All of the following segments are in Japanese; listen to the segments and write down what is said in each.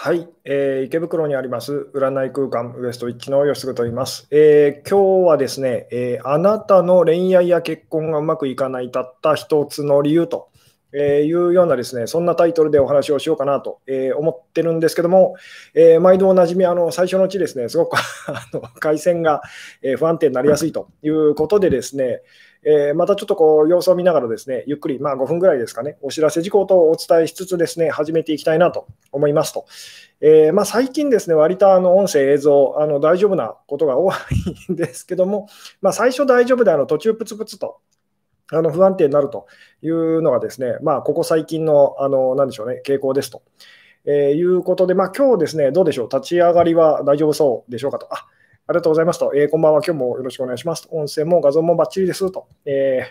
はい、えー、池袋にあります占い空間ウエスト1の吉嗣と言います、えー、今日はですね、えー、あなたの恋愛や結婚がうまくいかないたった一つの理由と。いうようなですね、そんなタイトルでお話をしようかなと思ってるんですけども、えー、毎度おなじみ、あの最初のうちですね、すごく あの回線が不安定になりやすいということでですね、えー、またちょっとこう様子を見ながらですね、ゆっくり、まあ5分ぐらいですかね、お知らせ事項とお伝えしつつですね、始めていきたいなと思いますと。えー、まあ、最近ですね、割とあの音声、映像、あの大丈夫なことが多いんですけども、まあ、最初大丈夫であの途中プツプツと。あの不安定になるというのがですね、まあ、ここ最近の、あの、なんでしょうね、傾向ですと。えー、いうことで、まあ、今日ですね、どうでしょう、立ち上がりは大丈夫そうでしょうかと。あありがとうございますと。えー、こんばんは。今日もよろしくお願いしますと。音声も画像もバッチリですと。えー、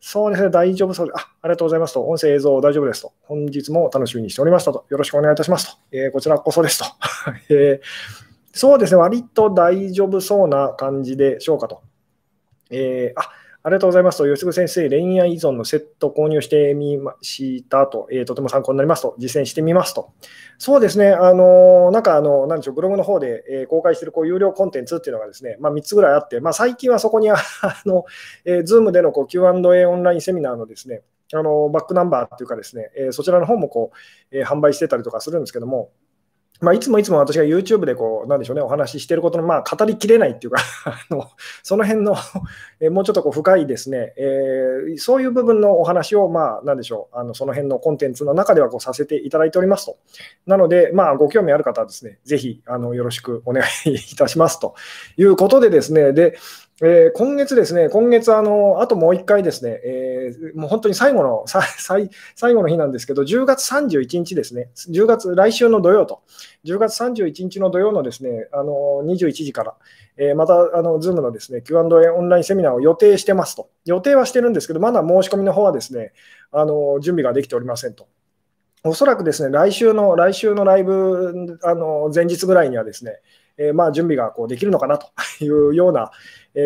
そうですね、大丈夫そうで。あありがとうございますと。音声、映像大丈夫ですと。本日も楽しみにしておりましたと。よろしくお願いいたしますと。えー、こちらこそですと。えー、そうですね、割と大丈夫そうな感じでしょうかと。えー、あありがとうございますと、吉嗣先生、恋愛依存のセット購入してみましたと、えー、とても参考になりますと、実践してみますと。そうですね、あのなんかあの、なんでしょう、ブログの方で、えー、公開しているこう有料コンテンツっていうのがですね、まあ、3つぐらいあって、まあ、最近はそこに あの、えー、Zoom でのこう Q&A オンラインセミナーのですね、あのバックナンバーっていうかですね、えー、そちらの方もこう、えー、販売してたりとかするんですけども、まあ、いつもいつも私が YouTube でこう、なんでしょうね、お話ししてることの、まあ、語りきれないっていうか あの、その辺の もうちょっとこう深いですね、えー、そういう部分のお話を、まあ、なんでしょう、あのその辺のコンテンツの中ではこうさせていただいておりますと。なので、まあ、ご興味ある方はですね、ぜひ、あの、よろしくお願いいたしますということでですね、で、えー、今月ですね、今月あの、あともう一回ですね、えー、もう本当に最後の 最、最後の日なんですけど、10月31日ですね、10月、来週の土曜と、10月31日の土曜のですね、あの21時から、えー、また、あの、Zoom のですね、Q&A オンラインセミナーを予定してますと。予定はしてるんですけど、まだ申し込みの方はですね、あの、準備ができておりませんと。おそらくですね、来週の、来週のライブ、あの、前日ぐらいにはですね、えー、まあ、準備がこうできるのかなというような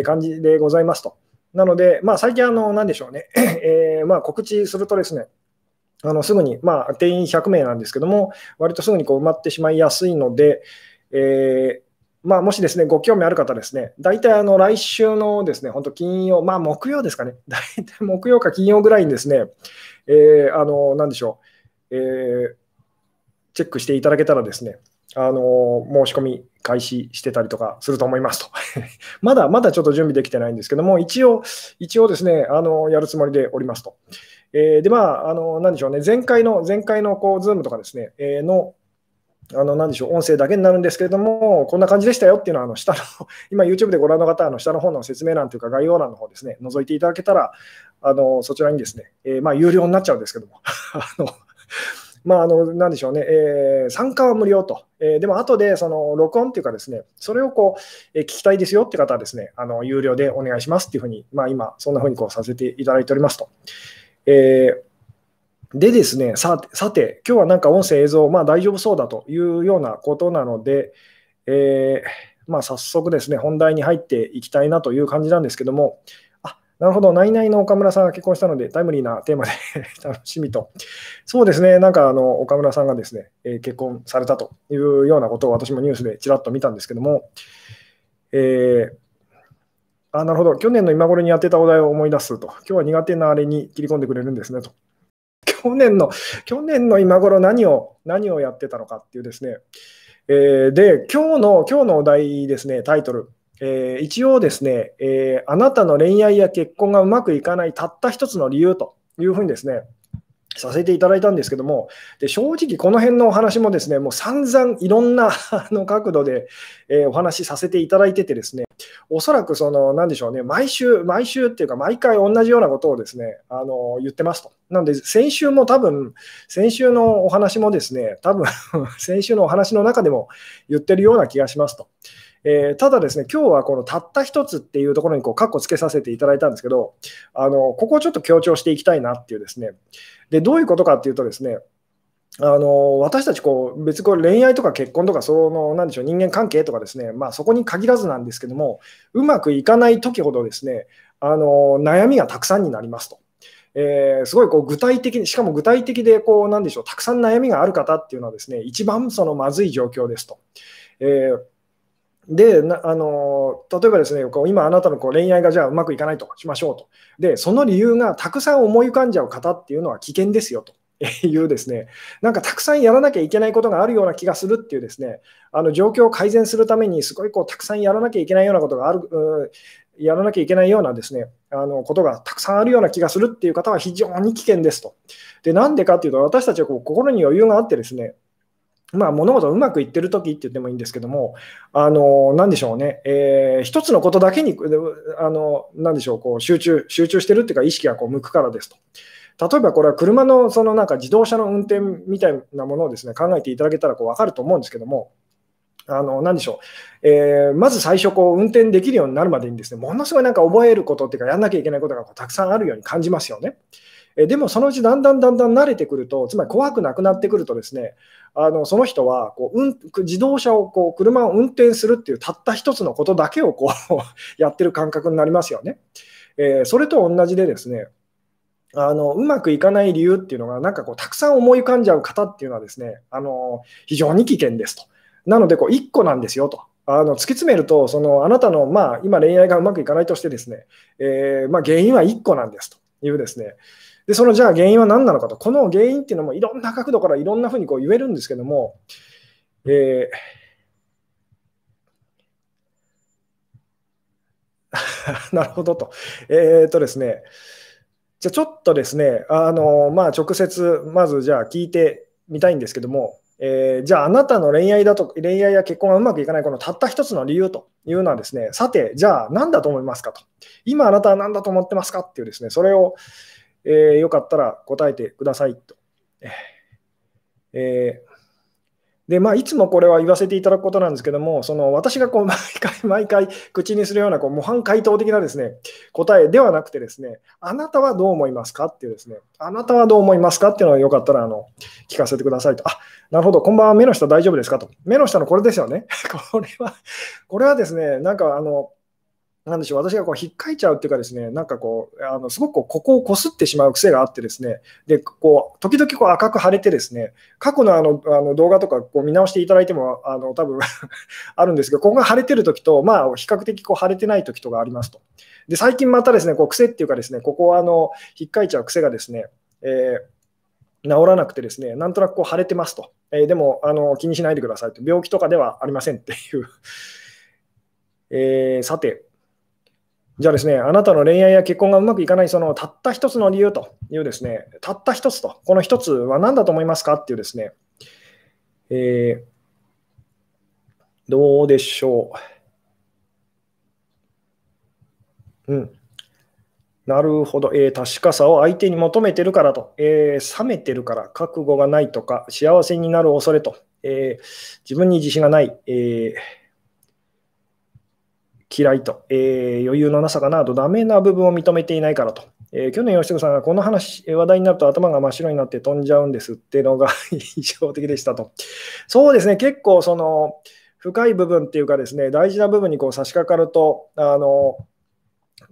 感じでございますと。なので、まあ、最近、あの、なんでしょうね、えー、まあ、告知するとですね、あのすぐに、まあ、定員100名なんですけども、割とすぐにこう埋まってしまいやすいので、えー、まあ、もしですね、ご興味ある方ですね、大体あの来週のですね、本当金曜、まあ木曜ですかね、大体木曜か金曜ぐらいにですね、えー、あの、なんでしょう、えー、チェックしていただけたらですね、あの申し込み開始してたりとかすると思いますと。まだまだちょっと準備できてないんですけども、一応、一応ですね、あのやるつもりでおりますと。えー、で、まあ、あの何でしょうね、前回の、前回のこう、ズームとかですね、えー、の、あの、何でしょう、音声だけになるんですけれども、こんな感じでしたよっていうのは、あの、下の、今 YouTube でご覧の方、あの、下の方の説明欄というか概要欄の方ですね、覗いていただけたら、あの、そちらにですね、えー、まあ、有料になっちゃうんですけども、あの、まあ、あの、なんでしょうね、えー、参加は無料と。えー、でも、後で、その、録音っていうかですね、それをこう、えー、聞きたいですよって方はですね、あの、有料でお願いしますっていうふうに、まあ、今、そんなふうにこうさせていただいておりますと。えー、でですね、さてさて、今日はなんか音声、映像、まあ大丈夫そうだというようなことなので、えー、まあ、早速ですね、本題に入っていきたいなという感じなんですけども、なるほど、ナイナイの岡村さんが結婚したので、タイムリーなテーマで 楽しみと。そうですね、なんかあの岡村さんがですね、えー、結婚されたというようなことを私もニュースでちらっと見たんですけども、えー、あなるほど、去年の今頃にやってたお題を思い出すと、今日は苦手なあれに切り込んでくれるんですねと。去年の、去年の今頃何を、何をやってたのかっていうですね、えー、で、今日の、今日のお題ですね、タイトル、えー、一応ですね、えー、あなたの恋愛や結婚がうまくいかないたった一つの理由というふうにですね、させていただいたんですけども、で正直この辺のお話もですね、もう散々いろんなの角度で、えー、お話しさせていただいててですね、おそらくその、なんでしょうね、毎週、毎週っていうか、毎回同じようなことをですね、あの言ってますと。なので、先週も多分、先週のお話もですね、多分 先週のお話の中でも言ってるような気がしますと。えー、ただですね、今日はこのたった一つっていうところにこう、カッコつけさせていただいたんですけど、あの、ここをちょっと強調していきたいなっていうですね、で、どういうことかっていうとですね、あの私たちこう、別にこれ恋愛とか結婚とか、そのなんでしょう人間関係とかですね、まあ、そこに限らずなんですけども、うまくいかないときほどですねあの悩みがたくさんになりますと。えー、すごいこう具体的に、しかも具体的でこうなんでしょう、たくさん悩みがある方っていうのはですね、一番そのまずい状況ですと。えーであの例えばですね、こう今あなたのこう恋愛がじゃあうまくいかないとしましょうと。で、その理由がたくさん思い浮かんじゃう方っていうのは危険ですよと。いうですね、なんかたくさんやらなきゃいけないことがあるような気がするっていうですね、あの状況を改善するためにすごいこうたくさんやらなきゃいけないようなことがある、やらなきゃいけないようなですね、あのことがたくさんあるような気がするっていう方は非常に危険ですと。で、なんでかっていうと、私たちはこう心に余裕があってですね、まあ、物事うまくいってる時って言ってもいいんですけども、あの、なんでしょうね、えー、一つのことだけに、あの、なんでしょう、こう集中、集中してるっていうか、意識がこう向くからですと。例えばこれは車のそのなんか自動車の運転みたいなものをですね考えていただけたらこう分かると思うんですけども、あの何でしょう、えー、まず最初こう、運転できるようになるまでにですねものすごいなんか覚えることっていうか、やんなきゃいけないことがこうたくさんあるように感じますよね。えでもそのうちだんだんだんだん慣れてくると、つまり怖くなくなってくると、ですねあのその人はこう、うん、自動車をこう車を運転するっていうたった一つのことだけをこう やってる感覚になりますよね。えー、それと同じでですねあのうまくいかない理由っていうのが、なんかこうたくさん思い浮かんじゃう方っていうのはですね、あの非常に危険ですと。なので、こう1個なんですよと。あの突き詰めると、そのあなたの、まあ、今恋愛がうまくいかないとしてですね、えー、まあ、原因は1個なんですというですね、でそのじゃあ原因は何なのかと、この原因っていうのもいろんな角度からいろんなふうにこう言えるんですけども、えー なるほどと。えー、っとですね、じゃあちょっとですね、あのまあ、直接、まずじゃあ聞いてみたいんですけども、えー、じゃああなたの恋愛だと、恋愛や結婚がうまくいかないこのたった一つの理由というのはですね、さて、じゃあ何だと思いますかと。今あなたは何だと思ってますかっていうですね、それを、えー、よかったら答えてくださいと。えーで、まあ、いつもこれは言わせていただくことなんですけども、その私がこう 毎回毎回口にするようなこう模範回答的なですね答えではなくてですね、あなたはどう思いますかっていうですね、あなたはどう思いますかっていうのをよかったらあの聞かせてくださいと。あなるほど、こんばんは、目の下大丈夫ですかと。目の下のこれですよね。これは、これはですね、なんかあの、なんでしょう、私がこう引っかいちゃうっていうかですね、なんかこう、あのすごくこうここをこすってしまう癖があってですね、で、こう、時々こう赤く腫れてですね、過去のあのあの動画とかこう見直していただいても、あの多分 あるんですけど、ここが腫れてる時と、まあ、比較的こう腫れてない時とかありますと。で、最近またですね、こう癖っていうかですね、ここはあの、引っかいちゃう癖がですね、えー、治らなくてですね、なんとなくこう腫れてますと。えー、でもあの気にしないでくださいと。病気とかではありませんっていう。えー、さて、じゃあですね、あなたの恋愛や結婚がうまくいかないそのたった一つの理由というですね、たった一つと、この一つは何だと思いますかっていうですね、えー、どうでしょう。うん。なるほど、えー、確かさを相手に求めてるからと、えー、冷めてるから、覚悟がないとか、幸せになる恐れと、えー、自分に自信がない、えー嫌いと、えー、余裕のなさかなと、ダメな部分を認めていないからと。えー、去年、吉野さんがこの話、話題になると頭が真っ白になって飛んじゃうんですっていうのが 印象的でしたと。そうですね、結構その深い部分っていうかですね、大事な部分にこう差し掛かると、あの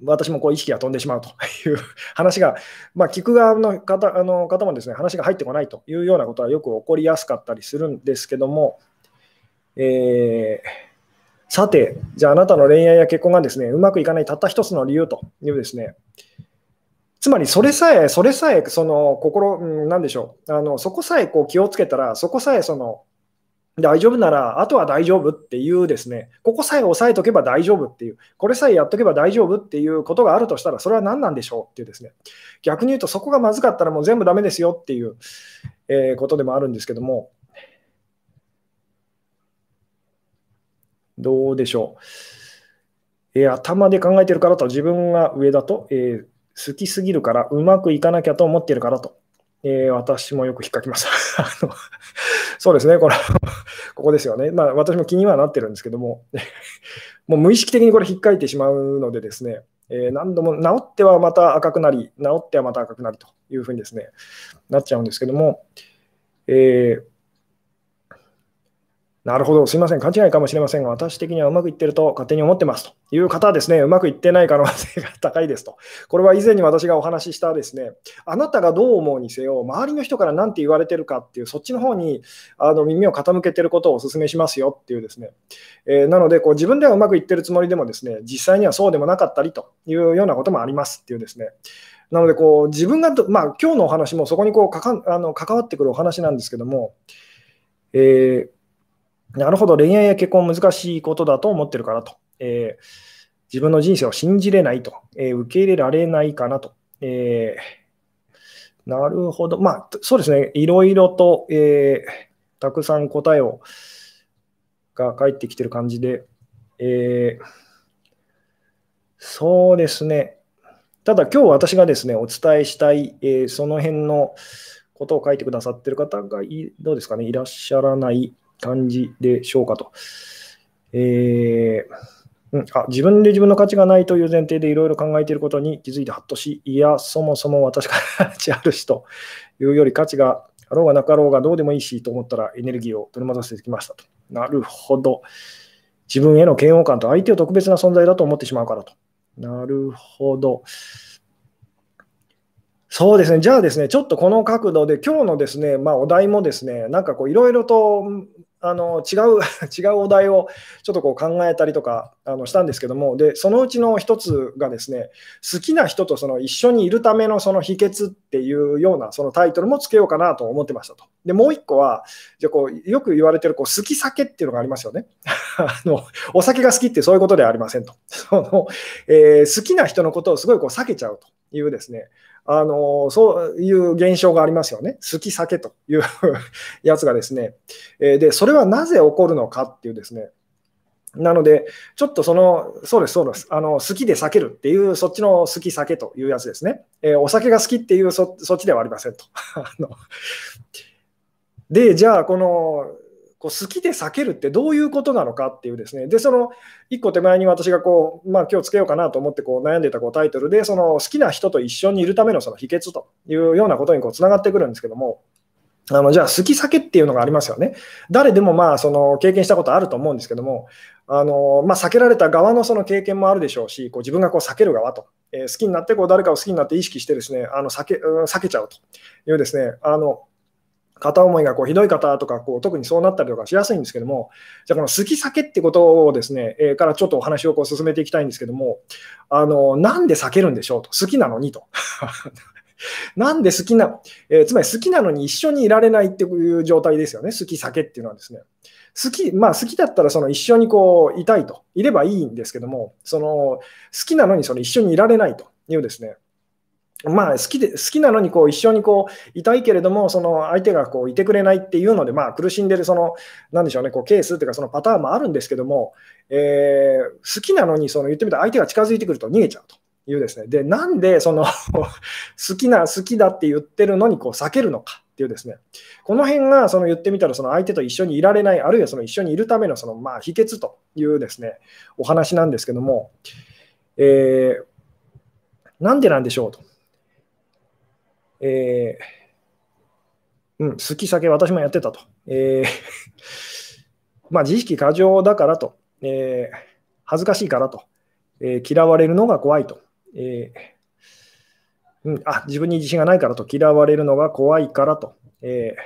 私もこう意識が飛んでしまうと いう話が、まあ、聞く側の方あの方もですね話が入ってこないというようなことはよく起こりやすかったりするんですけども、えーさて、じゃああなたの恋愛や結婚がですね、うまくいかないたった一つの理由というですね、つまりそれさえ、それさえ、その心、なんでしょう、あのそこさえこう気をつけたら、そこさえその大丈夫なら、あとは大丈夫っていうですね、ここさえ押さえとけば大丈夫っていう、これさえやっとけば大丈夫っていうことがあるとしたら、それは何なんでしょう？っていうですね、逆に言うと、そこがまずかったらもう全部ダメですよっていう、えー、ことでもあるんですけども、どうでしょう。えー、頭で考えてるからと自分が上だと、えー、好きすぎるからうまくいかなきゃと思ってるからと。えー、私もよく引っかきます。あのそうですね、これここですよね。まあ、私も気にはなってるんですけども、もう無意識的にこれ引っかいてしまうのでですね、えー、何度も治ってはまた赤くなり、治ってはまた赤くなりというふうにですね、なっちゃうんですけども、えーなるほど、すみません、勘違いかもしれませんが、私的にはうまくいってると勝手に思ってますという方はですね、うまくいってない可能性が高いですと。これは以前に私がお話ししたですね、あなたがどう思うにせよ、周りの人から何て言われてるかっていう、そっちの方にあの耳を傾けてることをお勧めしますよっていうですね、えー、なのでこう、自分ではうまくいってるつもりでもですね、実際にはそうでもなかったりというようなこともありますっていうですね、なのでこう、自分が、まあ今日のお話もそこにこうかかあの関わってくるお話なんですけども、えーなるほど、恋愛や結婚難しいことだと思ってるからと。えー、自分の人生を信じれないと、えー、受け入れられないかなと。えー、なるほど。まあ、そうですね。いろいろと、えたくさん答えをが返ってきてる感じで、えそうですね。ただ今日私がですね、お伝えしたい、えその辺のことを書いてくださってる方がいどうですかね、いらっしゃらない感じでしょうかと。えー、うん、あ自分で自分の価値がないという前提でいろいろ考えていることに気づいてハッとし、いや、そもそも私が価値あるしというより価値があろうがなかろうがどうでもいいしと思ったらエネルギーを取り戻せてきましたと。なるほど。自分への嫌悪感と相手を特別な存在だと思ってしまうからと。なるほど。そうですね、じゃあですね、ちょっとこの角度で、今日のですね、まあ、お題もですね、なんかこう、いろいろとあの違う 違うお題をちょっとこう考えたりとかあのしたんですけども、でそのうちの一つがですね、好きな人とその一緒にいるためのその秘訣っていうようなそのタイトルもつけようかなと思ってましたと。で、もう一個は、じゃこうよく言われてるこう好き酒っていうのがありますよね あの。お酒が好きってそういうことではありませんと。そのえー、好きな人のことをすごいこう避けちゃうというですね、あのそういう現象がありますよね。好き酒という やつがですね。で、それはなぜ起こるのかっていうですね。なので、ちょっとその、そうです、そうです。あの好きで避けるっていう、そっちの好き酒というやつですね。えー、お酒が好きっていうそ、そっちではありませんと。で、じゃあ、この、こう好きで避けるってどういうことなのかっていうですね、で、その一個手前に私がこう、まあ今日つけようかなと思ってこう悩んでたこうタイトルで、その好きな人と一緒にいるためのその秘訣というようなことにこうつながってくるんですけども、あのじゃあ好き避けっていうのがありますよね。誰でもまあその経験したことあると思うんですけども、あのまあ、避けられた側のその経験もあるでしょうし、こう自分がこう避ける側と、えー、好きになってこう誰かを好きになって意識してですね、あの避け避けちゃうというですね、あの片思いがこうひどい方とかこう特にそうなったりとかしやすいんですけども、じゃあこの好き避けってことをですね、えー、からちょっとお話をこう進めていきたいんですけども、あのなんで避けるんでしょうと、好きなのにと。なんで好きな、えー、つまり好きなのに一緒にいられないっていう状態ですよね、好き避けっていうのはですね。好き、まあ好きだったらその一緒にこういたいと、いればいいんですけども、その好きなのにその一緒にいられないというですね、まあ、好きで好きなのにこう一緒にこういたいけれども、その相手がこういてくれないっていうので、まあ、苦しんでるその、なんでしょうね、こうケースっていうか、そのパターンもあるんですけども、えー、好きなのにその言ってみたら相手が近づいてくると逃げちゃうというですね、でなんでその 好きな、好きだって言ってるのにこう避けるのかっていうですね、この辺がその言ってみたら、その相手と一緒にいられない、あるいはその一緒にいるためのそのまあ秘訣というですね、お話なんですけども、えー、なんでなんでしょうと。えー、うん、好き酒私もやってたと。えー、まあ、自意識過剰だからと、えー、恥ずかしいからと、え嫌われるのが怖いと。えうん、あ自分に自信がないからと。嫌われるのが怖いからと、え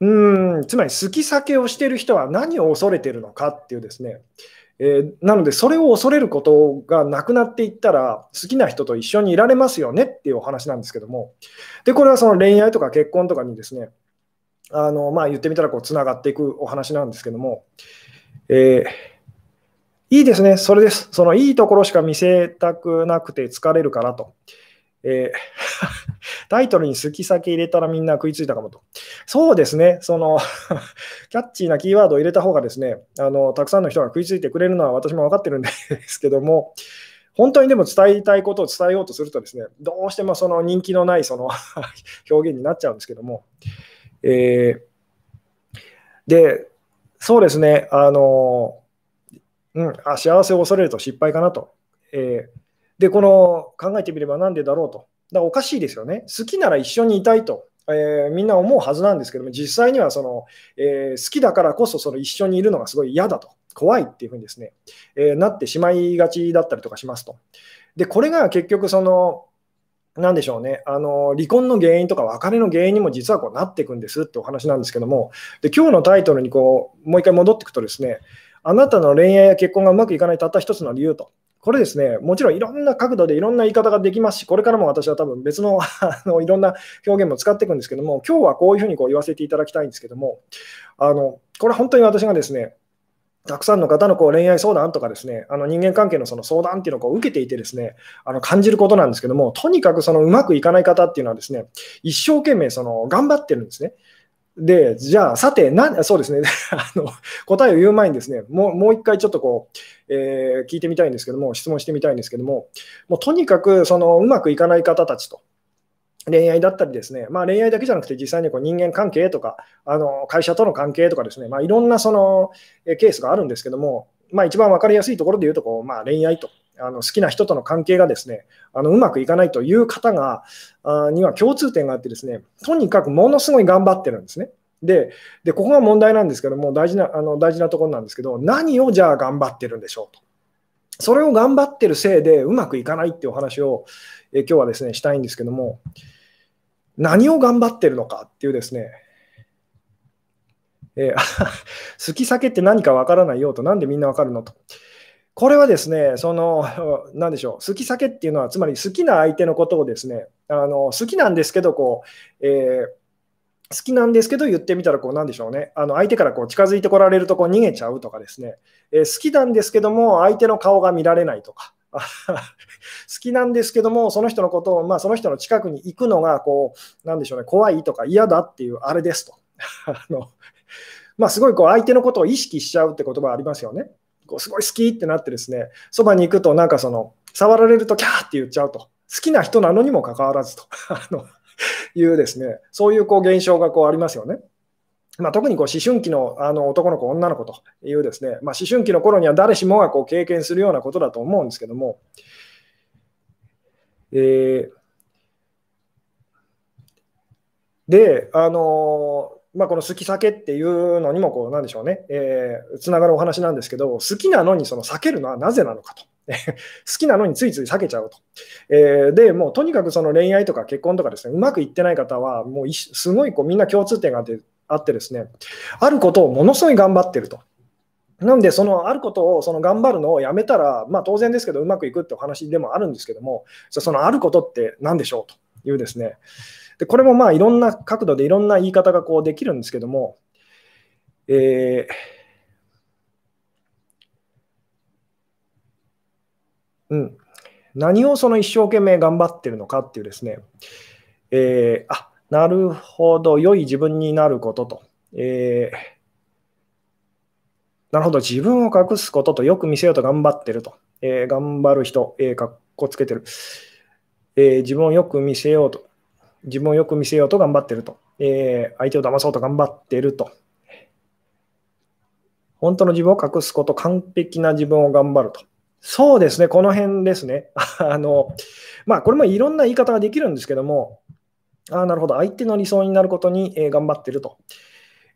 うんつまり好き酒をしている人は何を恐れているのかっていうですね、えー、なので、それを恐れることがなくなっていったら、好きな人と一緒にいられますよねっていうお話なんですけども、でこれはその恋愛とか結婚とかにですね、あのまあ、言ってみたらつながっていくお話なんですけども、えー、いいですね、それです。そのいいところしか見せたくなくて疲れるからと。えー タイトルに好き先入れたらみんな食いついたかもと。そうですね、その キャッチーなキーワードを入れた方がですねあの、たくさんの人が食いついてくれるのは私も分かってるんですけども、本当にでも伝えたいことを伝えようとするとですね、どうしてもその人気のないその 表現になっちゃうんですけども、えー、で、そうですね、あの、うん、あ幸せを恐れると失敗かなと。えー、で、この考えてみればなんでだろうと。だからおかしいですよね。好きなら一緒にいたいとえー、みんな思うはずなんですけども、実際にはその、えー、好きだからこそその一緒にいるのがすごい嫌だと、怖いっていうふうにですね、えー、なってしまいがちだったりとかしますと。で、これが結局その、なんでしょうね、あの離婚の原因とか別れの原因にも実はこうなっていくんですってお話なんですけども、で今日のタイトルにこうもう一回戻っていくとですね、あなたの恋愛や結婚がうまくいかないたった一つの理由と。これですね、もちろんいろんな角度でいろんな言い方ができますし、これからも私は多分別の あのいろんな表現も使っていくんですけども、今日はこういうふうにこう言わせていただきたいんですけども、あのこれ本当に私がですね、たくさんの方のこう恋愛相談とかですね、あの人間関係のその相談っていうのをこう受けていてですね、あの感じることなんですけども、とにかくそのうまくいかない方っていうのはですね、一生懸命その頑張ってるんですね。で、じゃあ、さて、なそうですね。あの、答えを言う前にですね、もうもう一回ちょっとこう、えー、聞いてみたいんですけども、質問してみたいんですけども、もうとにかくそのうまくいかない方たちと、恋愛だったりですね、まあ、恋愛だけじゃなくて実際にこう人間関係とかあの会社との関係とかですね、まあ、いろんなそのケースがあるんですけども、まあ、一番分かりやすいところで言うとこう、まあ、恋愛と。あの好きな人との関係がですねあのうまくいかないという方があには共通点があってですねとにかくものすごい頑張ってるんですね。ででここが問題なんですけども大事なあの大事なところなんですけど何をじゃあ頑張ってるんでしょうと。それを頑張ってるせいでうまくいかないっていうお話をえ今日はですねしたいんですけども何を頑張ってるのかっていうですねえ、好き酒って何かわからないよと、なんでみんなわかるのと。これはですね、その、なんでしょう、好き酒っていうのは、つまり好きな相手のことをですね、あの好きなんですけど、こう、えー好きなんですけど言ってみたらこうなんでしょうね。あの相手からこう近づいてこられるとこう逃げちゃうとかですね、えー、好きなんですけども相手の顔が見られないとか。好きなんですけどもその人のことを、まあ、その人の近くに行くのがこうなんでしょうね怖いとか嫌だっていうあれですと。あの、まあ、すごいこう相手のことを意識しちゃうって言葉ありますよね。こうすごい好きってなってですねそばに行くとなんかその触られるとキャーって言っちゃうと。好きな人なのにもかかわらずと。あのいうですね、そういうこう現象がこうありますよね。まあ、特にこう思春期のあの男の子、女の子というですね、まあ、思春期の頃には誰しもがこう経験するようなことだと思うんですけども、えー、で、あのまあ、この好き酒っていうのにもこう、なんでしょうね、えー、つながるお話なんですけど、好きなのにその避けるのはなぜなのかと。好きなのについつい避けちゃうと。えー、で、もうとにかくその恋愛とか結婚とかですね、うまくいってない方は、もうすごいこうみんな共通点があってあってですね、あることをものすごい頑張ってると。なんで、そのあることをその頑張るのをやめたら、まあ、当然ですけど、うまくいくってお話でもあるんですけども、そのあることって何でしょうというですね、でこれもまあいろんな角度でいろんな言い方がこうできるんですけども、えーうん、何をその一生懸命頑張ってるのかっていうですね、えー、あなるほど、良い自分になることと、えー、なるほど、自分を隠すことと。よく見せようと頑張ってると、えー、頑張る人、えー、かっこつけてる、えー、自分をよく見せようと、自分をよく見せようと頑張ってると、えー、相手を騙そうと頑張ってると、本当の自分を隠すこと、完璧な自分を頑張ると。そうですね、この辺ですね。あのまあ、これもいろんな言い方ができるんですけども、ああなるほど、相手の理想になることに、えー、頑張ってると。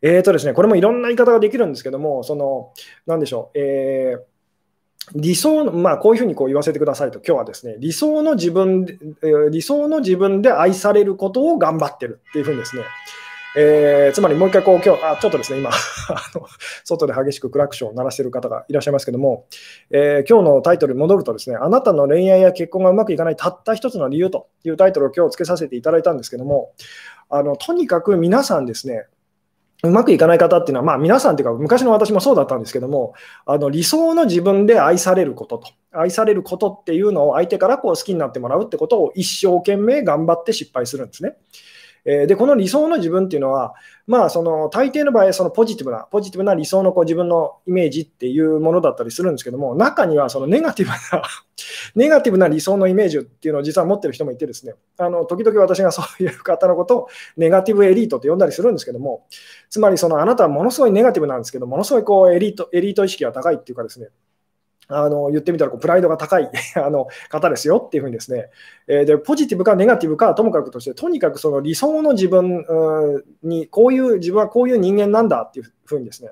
えーとですね、これもいろんな言い方ができるんですけども、その、なんでしょう、えー、理想の、まあ、こういうふうにこう言わせてくださいと、今日はですね、理想の自分、理想の自分で愛されることを頑張ってるっていうふうにですね、えー、つまりもう一回こう今日あちょっとですね今 あの外で激しくクラクションを鳴らしている方がいらっしゃいますけども、えー、今日のタイトルに戻るとですねあなたの恋愛や結婚がうまくいかないたった一つの理由というタイトルを今日つけさせていただいたんですけどもあのとにかく皆さんですねうまくいかない方っていうのは、まあ、皆さんっていうか昔の私もそうだったんですけどもあの理想の自分で愛されることと愛されることっていうのを相手からこう好きになってもらうってことを一生懸命頑張って失敗するんですね。えで、この理想の自分っていうのは、まあ、その大抵の場合、そのポジティブな、ポジティブな理想のこう自分のイメージっていうものだったりするんですけども、中にはそのネガティブな ネガティブな理想のイメージっていうのを実は持ってる人もいてですね、あの時々私がそういう方のことをネガティブエリートって呼んだりするんですけども、つまりそのあなたはものすごいネガティブなんですけど、ものすごいこうエリートエリート意識が高いっていうかですね、あの言ってみたらこうプライドが高い あの方ですよっていうふうにですね、えー、で、ポジティブかネガティブかともかくとして、とにかくその理想の自分に、こういう、自分はこういう人間なんだっていうふうにですね、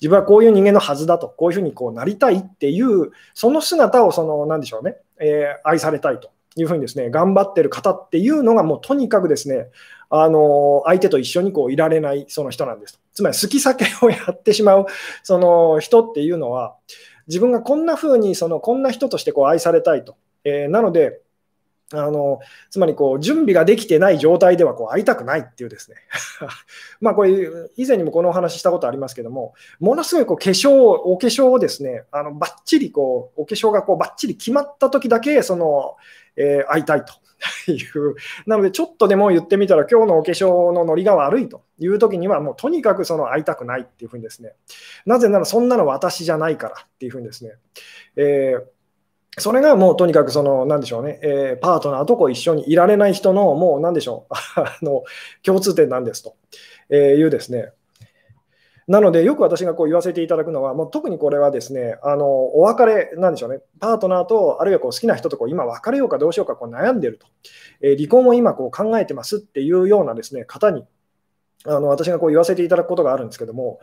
自分はこういう人間のはずだと、こういうふうにこうなりたいっていう、その姿を、その、なんでしょうね、えー、愛されたいというふうにですね、頑張ってる方っていうのが、もうとにかくですね、あの相手と一緒にこういられないその人なんです。つまり好き避けをやってしまうその人っていうのは、自分がこんな風にそのこんな人としてこう愛されたいと。えー、なので、あのつまりこう準備ができてない状態ではこう会いたくないっていうですね まあこれ以前にもこのお話ししたことありますけどもものすごいこう化粧お化粧をですねあのバッチリこうお化粧がこうバッチリ決まった時だけその、えー、会いたいという、なのでちょっとでも言ってみたら、今日のお化粧のノリが悪いという時には、もうとにかくその会いたくないっていうふうにですね、なぜならそんなの私じゃないからっていうふうにですね、えーそれがもうとにかくその、なんでしょうね、えー、パートナーとこう一緒にいられない人の、もうなんでしょう、あの共通点なんですと。えいうですね、なので、よく私がこう言わせていただくのは、もう特にこれはですね、あのお別れなんでしょうね、パートナーと、あるいはこう好きな人とこう今別れようかどうしようかこう悩んでると、えー、離婚を今こう考えてますっていうようなですね方に、あの私がこう言わせていただくことがあるんですけども、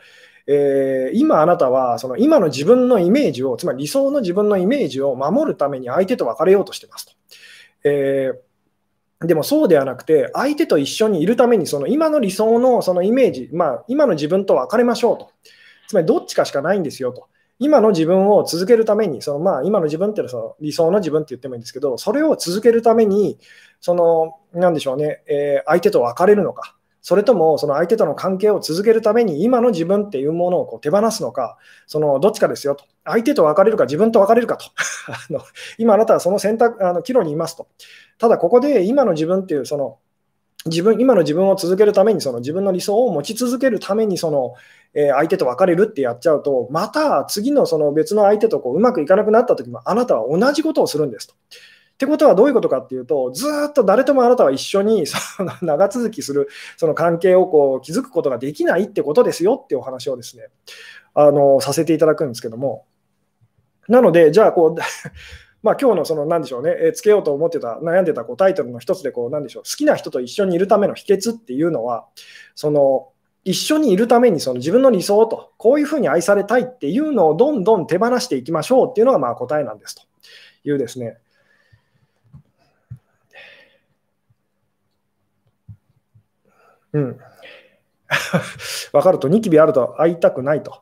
えー、今あなたはその今の自分のイメージを、つまり理想の自分のイメージを守るために相手と別れようとしてますと。えーでもそうではなくて、相手と一緒にいるために、その今の理想のそのイメージ、まあ、今の自分と別れましょうと。つまりどっちかしかないんですよと。今の自分を続けるために、そのまあ今の自分っていうのはその理想の自分って言ってもいいんですけど、それを続けるために、その、なんでしょうね、えー、相手と別れるのか、それともその相手との関係を続けるために今の自分っていうものをこう手放すのか、そのどっちかですよと。相手と別れるか自分と別れるかと。あの今あなたはその選択、あの岐路にいますと。ただここで今の自分っていうその自分今の自分を続けるためにその自分の理想を持ち続けるためにその、えー、相手と別れるってやっちゃうとまた次のその別の相手とこううまくいかなくなった時もあなたは同じことをするんですと。ってことはどういうことかっていうと、ずっと誰ともあなたは一緒にその長続きするその関係をこう築くことができないってことですよっていうお話をですね、あのさせていただくんですけども、なので、じゃあこう、まあ今日のその何でしょうね、えつけようと思ってた、悩んでたこうタイトルの一つでこう、なんでしょう、好きな人と一緒にいるための秘訣っていうのは、その一緒にいるためにその自分の理想と、こういうふうに愛されたいっていうのをどんどん手放していきましょうっていうのがまあ答えなんですというですね。うん。分かると、ニキビあると会いたくないと。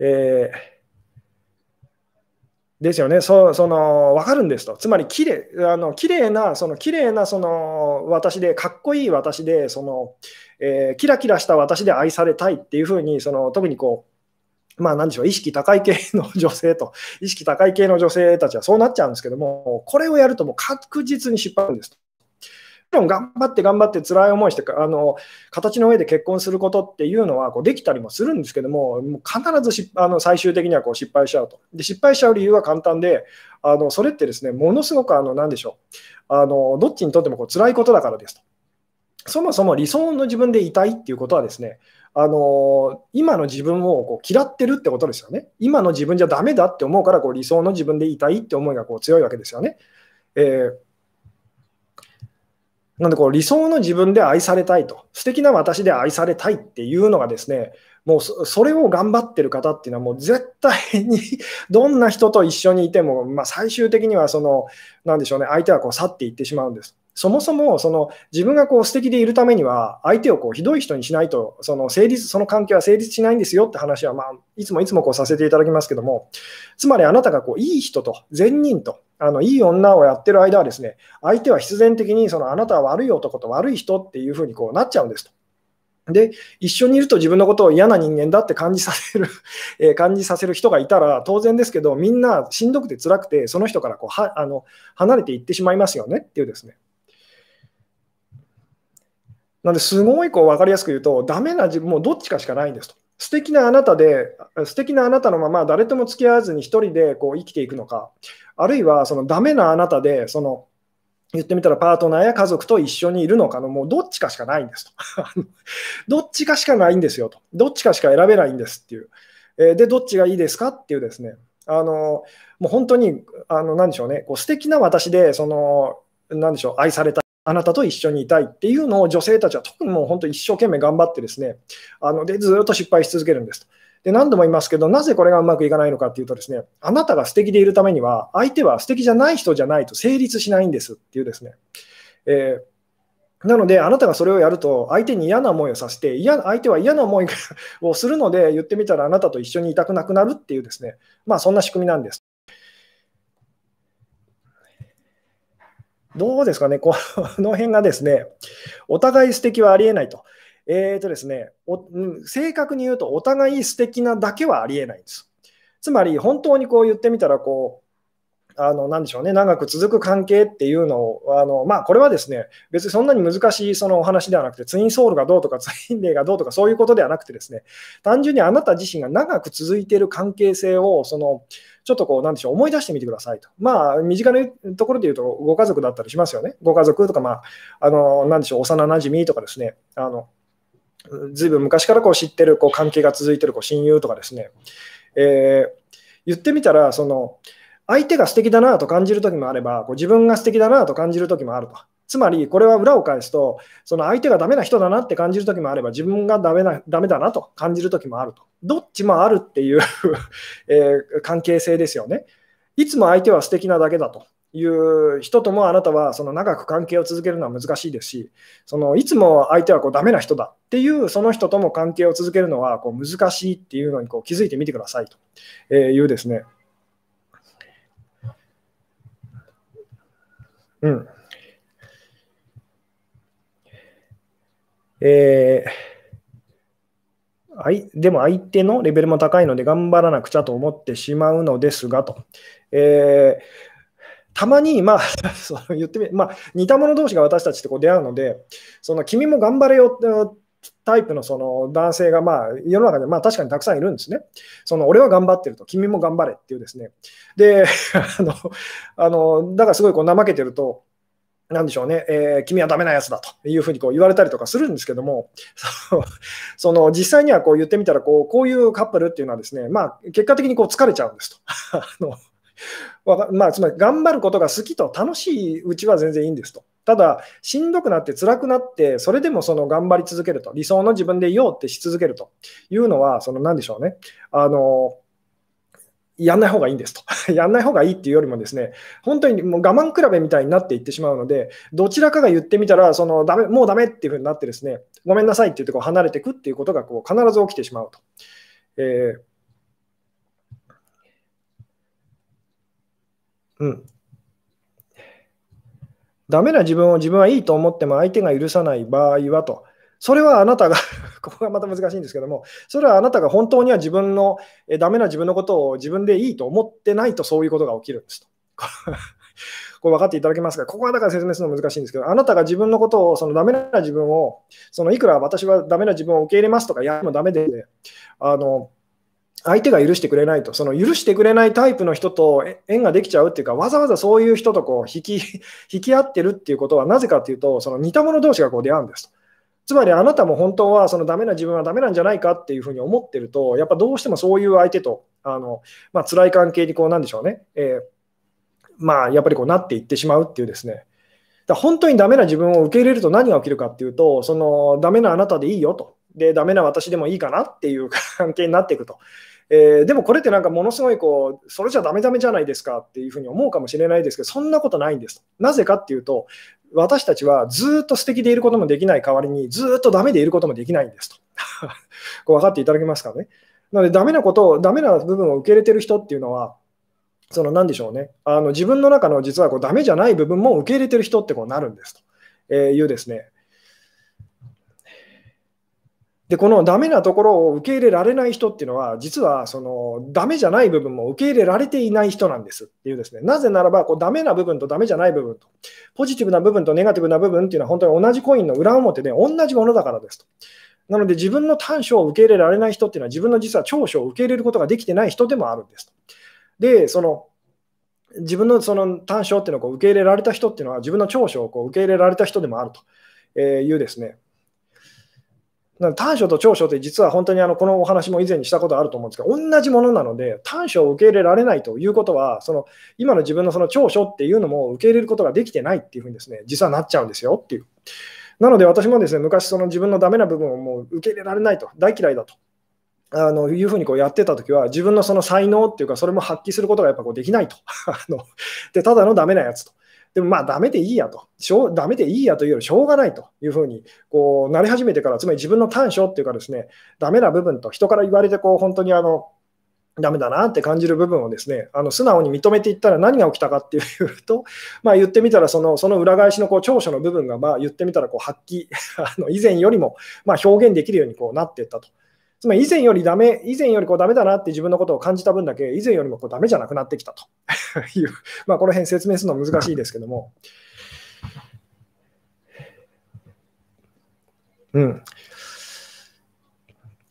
えーですよね、そその分かるんですと、つまりきれあの綺麗な、その綺麗なその私で、かっこいい私で、そのえー、キラキラした私で愛されたいっていうふうに、その特にこう、まあ、なんでしょう、意識高い系の女性と、意識高い系の女性たちはそうなっちゃうんですけども、これをやるともう確実に失敗なんですと。ろん頑張って頑張って辛い思いしてあの形の上で結婚することっていうのはこうできたりもするんですけどももう必ずあの最終的にはこう失敗しちゃうとで失敗しちゃう理由は簡単であのそれってですねものすごくあの何でしょうあのどっちにとってもこう辛いことだからですとそもそも理想の自分でいたいっていうことはですねあの今の自分をこう嫌ってるってことですよね。今の自分じゃダメだって思うからこう理想の自分でいたいって思いがこう強いわけですよね。えーなんでこう理想の自分で愛されたいと、素敵な私で愛されたいっていうのがですね、もうそれを頑張ってる方っていうのはもう絶対に どんな人と一緒にいても、まあ、最終的にはその、なんでしょうね、相手はこう去っていってしまうんです。そもそもその自分がこう素敵でいるためには、相手をこうひどい人にしないと、その成立その関係は成立しないんですよって話は、まあ、いつもいつもこうさせていただきますけども、つまりあなたがこういい人と善人と、あのいい女をやってる間はですね、相手は必然的にそのあなたは悪い男と悪い人っていうふうにこうなっちゃうんですと。で、一緒にいると自分のことを嫌な人間だって感じさせる え感じさせる人がいたら当然ですけど、みんなしんどくて辛くて、その人からこうはあの離れていってしまいますよねっていうですね。なんですごいこう分かりやすく言うと、ダメな自分、もうどっちかしかないんですと。素敵なあなたで、素敵なあなたのまま誰とも付き合わずに一人でこう生きていくのか、あるいはそのダメなあなたで、その言ってみたらパートナーや家族と一緒にいるのかの、もうどっちかしかないんですと。どっちかしかないんですよと。どっちかしか選べないんですっていう。えで、どっちがいいですかっていうですね。あのもう本当に、あのなんでしょうね、こう素敵な私で、そのなんでしょう、愛されたあなたと一緒にいたいっていうのを女性たちは特にもう本当一生懸命頑張ってですね、あのでずっと失敗し続けるんですと。で何度も言いますけど、なぜこれがうまくいかないのかっていうとですね、あなたが素敵でいるためには、相手は素敵じゃない人じゃないと成立しないんですっていうですね。えーなので、あなたがそれをやると、相手に嫌な思いをさせて、嫌相手は嫌な思いをするので、言ってみたらあなたと一緒にいたくなくなるっていうですね、まあそんな仕組みなんです。どうですかね、この辺がですね、お互い素敵はありえないと。えーとですね、お正確に言うと、お互い素敵なだけはありえないんです。つまり、本当にこう言ってみたらこう、あのなんでしょうね、長く続く関係っていうのを、あのまあ、これはですね、別にそんなに難しいそのお話ではなくて、ツインソウルがどうとか、ツインレイがどうとか、そういうことではなくて、ですね単純にあなた自身が長く続いている関係性を、そのちょっとこう、なんでしょう、思い出してみてくださいと。まあ、身近なところで言うと、ご家族だったりしますよね。ご家族とか、まあ、あのなんでしょう、幼なじみとかですね、あのずいぶん昔からこう知ってるこう関係が続いてるこう親友とかですね、えー、言ってみたら、その相手が素敵だなと感じるときもあれば、こう自分が素敵だなと感じるときもあると。つまり、これは裏を返すと、その相手がダメな人だなって感じるときもあれば、自分がダメなダメだなと感じるときもあると。どっちもあるっていう えー、関係性ですよね。いつも相手は素敵なだけだと。いう人ともあなたはその長く関係を続けるのは難しいですし、そのいつも相手はこうダメな人だっていうその人とも関係を続けるのはこう難しいっていうのにこう気づいてみてくださいというですね。うん。えー、でも相手のレベルも高いので頑張らなくちゃと思ってしまうのですがと。えーたまに、まあ、その言ってみ、まあ、似た者同士が私たちってこう出会うので、その君も頑張れよタイプのその男性が、まあ、世の中でまあ確かにたくさんいるんですね。その俺は頑張ってると、君も頑張れっていうですね。で、あの、あのだからすごいこう怠けてると、なんでしょうね、えー、君はダメなやつだというふうにこう言われたりとかするんですけども、その実際にはこう言ってみたらこう、こういうカップルっていうのはですね、まあ、結果的にこう疲れちゃうんですと。あの まあ、つまり頑張ることが好きと楽しいうちは全然いいんですと。ただ、しんどくなって辛くなって、それでもその頑張り続けると、理想の自分でいようってし続けるというのは、その何でしょうね、あのやんない方がいいんですと。やんない方がいいっていうよりもですね、本当にもう我慢比べみたいになっていってしまうので、どちらかが言ってみたら、そのダメもうダメっていうふうになってですね、ごめんなさいって言ってこう離れていくっていうことがこう必ず起きてしまうと。えーうん。ダメな自分を自分はいいと思っても相手が許さない場合はと。それはあなたが ここがまた難しいんですけども、それはあなたが本当には自分のえダメな自分のことを自分でいいと思ってないとそういうことが起きるんですと。これ分かっていただけますか？ここはだから説明するの難しいんですけど、あなたが自分のことを、そのダメな自分を、そのいくら私はダメな自分を受け入れますとかやってもダメで、あの相手が許してくれないと、その許してくれないタイプの人と縁ができちゃうっていうか、わざわざそういう人とこう引き 引き合ってるっていうことはなぜかっていうと、その似た者同士がこう出会うんです。つまりあなたも本当はそのダメな自分はダメなんじゃないかっていうふうに思ってると、やっぱどうしてもそういう相手と、あのまあ辛い関係にこうなんでしょうね、えー、まあやっぱりこうなっていってしまうっていうですね、だ本当にダメな自分を受け入れると何が起きるかっていうと、そのダメなあなたでいいよと、でダメな私でもいいかなっていう関係になっていくと。えー、でもこれってなんかものすごいこう、それじゃダメダメじゃないですかっていうふうに思うかもしれないですけど、そんなことないんです。なぜかっていうと、私たちはずっと素敵でいることもできない代わりに、ずっとダメでいることもできないんですと。こう分かっていただけますかね。なので、ダメなことを、ダメな部分を受け入れてる人っていうのは、その何でしょうね、あの自分の中の実はこうダメじゃない部分も受け入れてる人ってこうなるんですとえいうですね、で、このダメなところを受け入れられない人っていうのは、実はそのダメじゃない部分も受け入れられていない人なんですっていうですね、なぜならば、こうダメな部分とダメじゃない部分と、ポジティブな部分とネガティブな部分っていうのは本当に同じコインの裏表で同じものだからですと。なので自分の短所を受け入れられない人っていうのは自分の実は長所を受け入れることができてない人でもあるんですと。で、その自分のその短所っていうのをこう受け入れられた人っていうのは自分の長所をこう受け入れられた人でもあるというですね、短所と長所って実は本当にあのこのお話も以前にしたことあると思うんですけど、同じものなので、短所を受け入れられないということは、その今の自分のその長所っていうのも受け入れることができてないっていうふうにですね、実はなっちゃうんですよっていう。なので私もですね、昔その自分のダメな部分をもう受け入れられないと、大嫌いだと。あのいうふうにこうやってたときは、自分のその才能っていうか、それも発揮することがやっぱこうできないと。でただのダメなやつと。でもまあ、ダメでいいやと、しょうダメでいいやというよりしょうがないというふうにこうなり始めてから、つまり自分の短所っていうかですね、ダメな部分と人から言われてこう本当にあのダメだなって感じる部分をですね、あの素直に認めていったら何が起きたかっていうと、まあ、言ってみたらその、その裏返しのこう長所の部分がまあ言ってみたらこう発揮、あの以前よりもま表現できるようにこうなっていったと。つまり以前よりダメ、以前よりこうダメだなって自分のことを感じた分だけ、以前よりもこうダメじゃなくなってきたと いう、まあ、この辺説明するの難しいですけども。うん。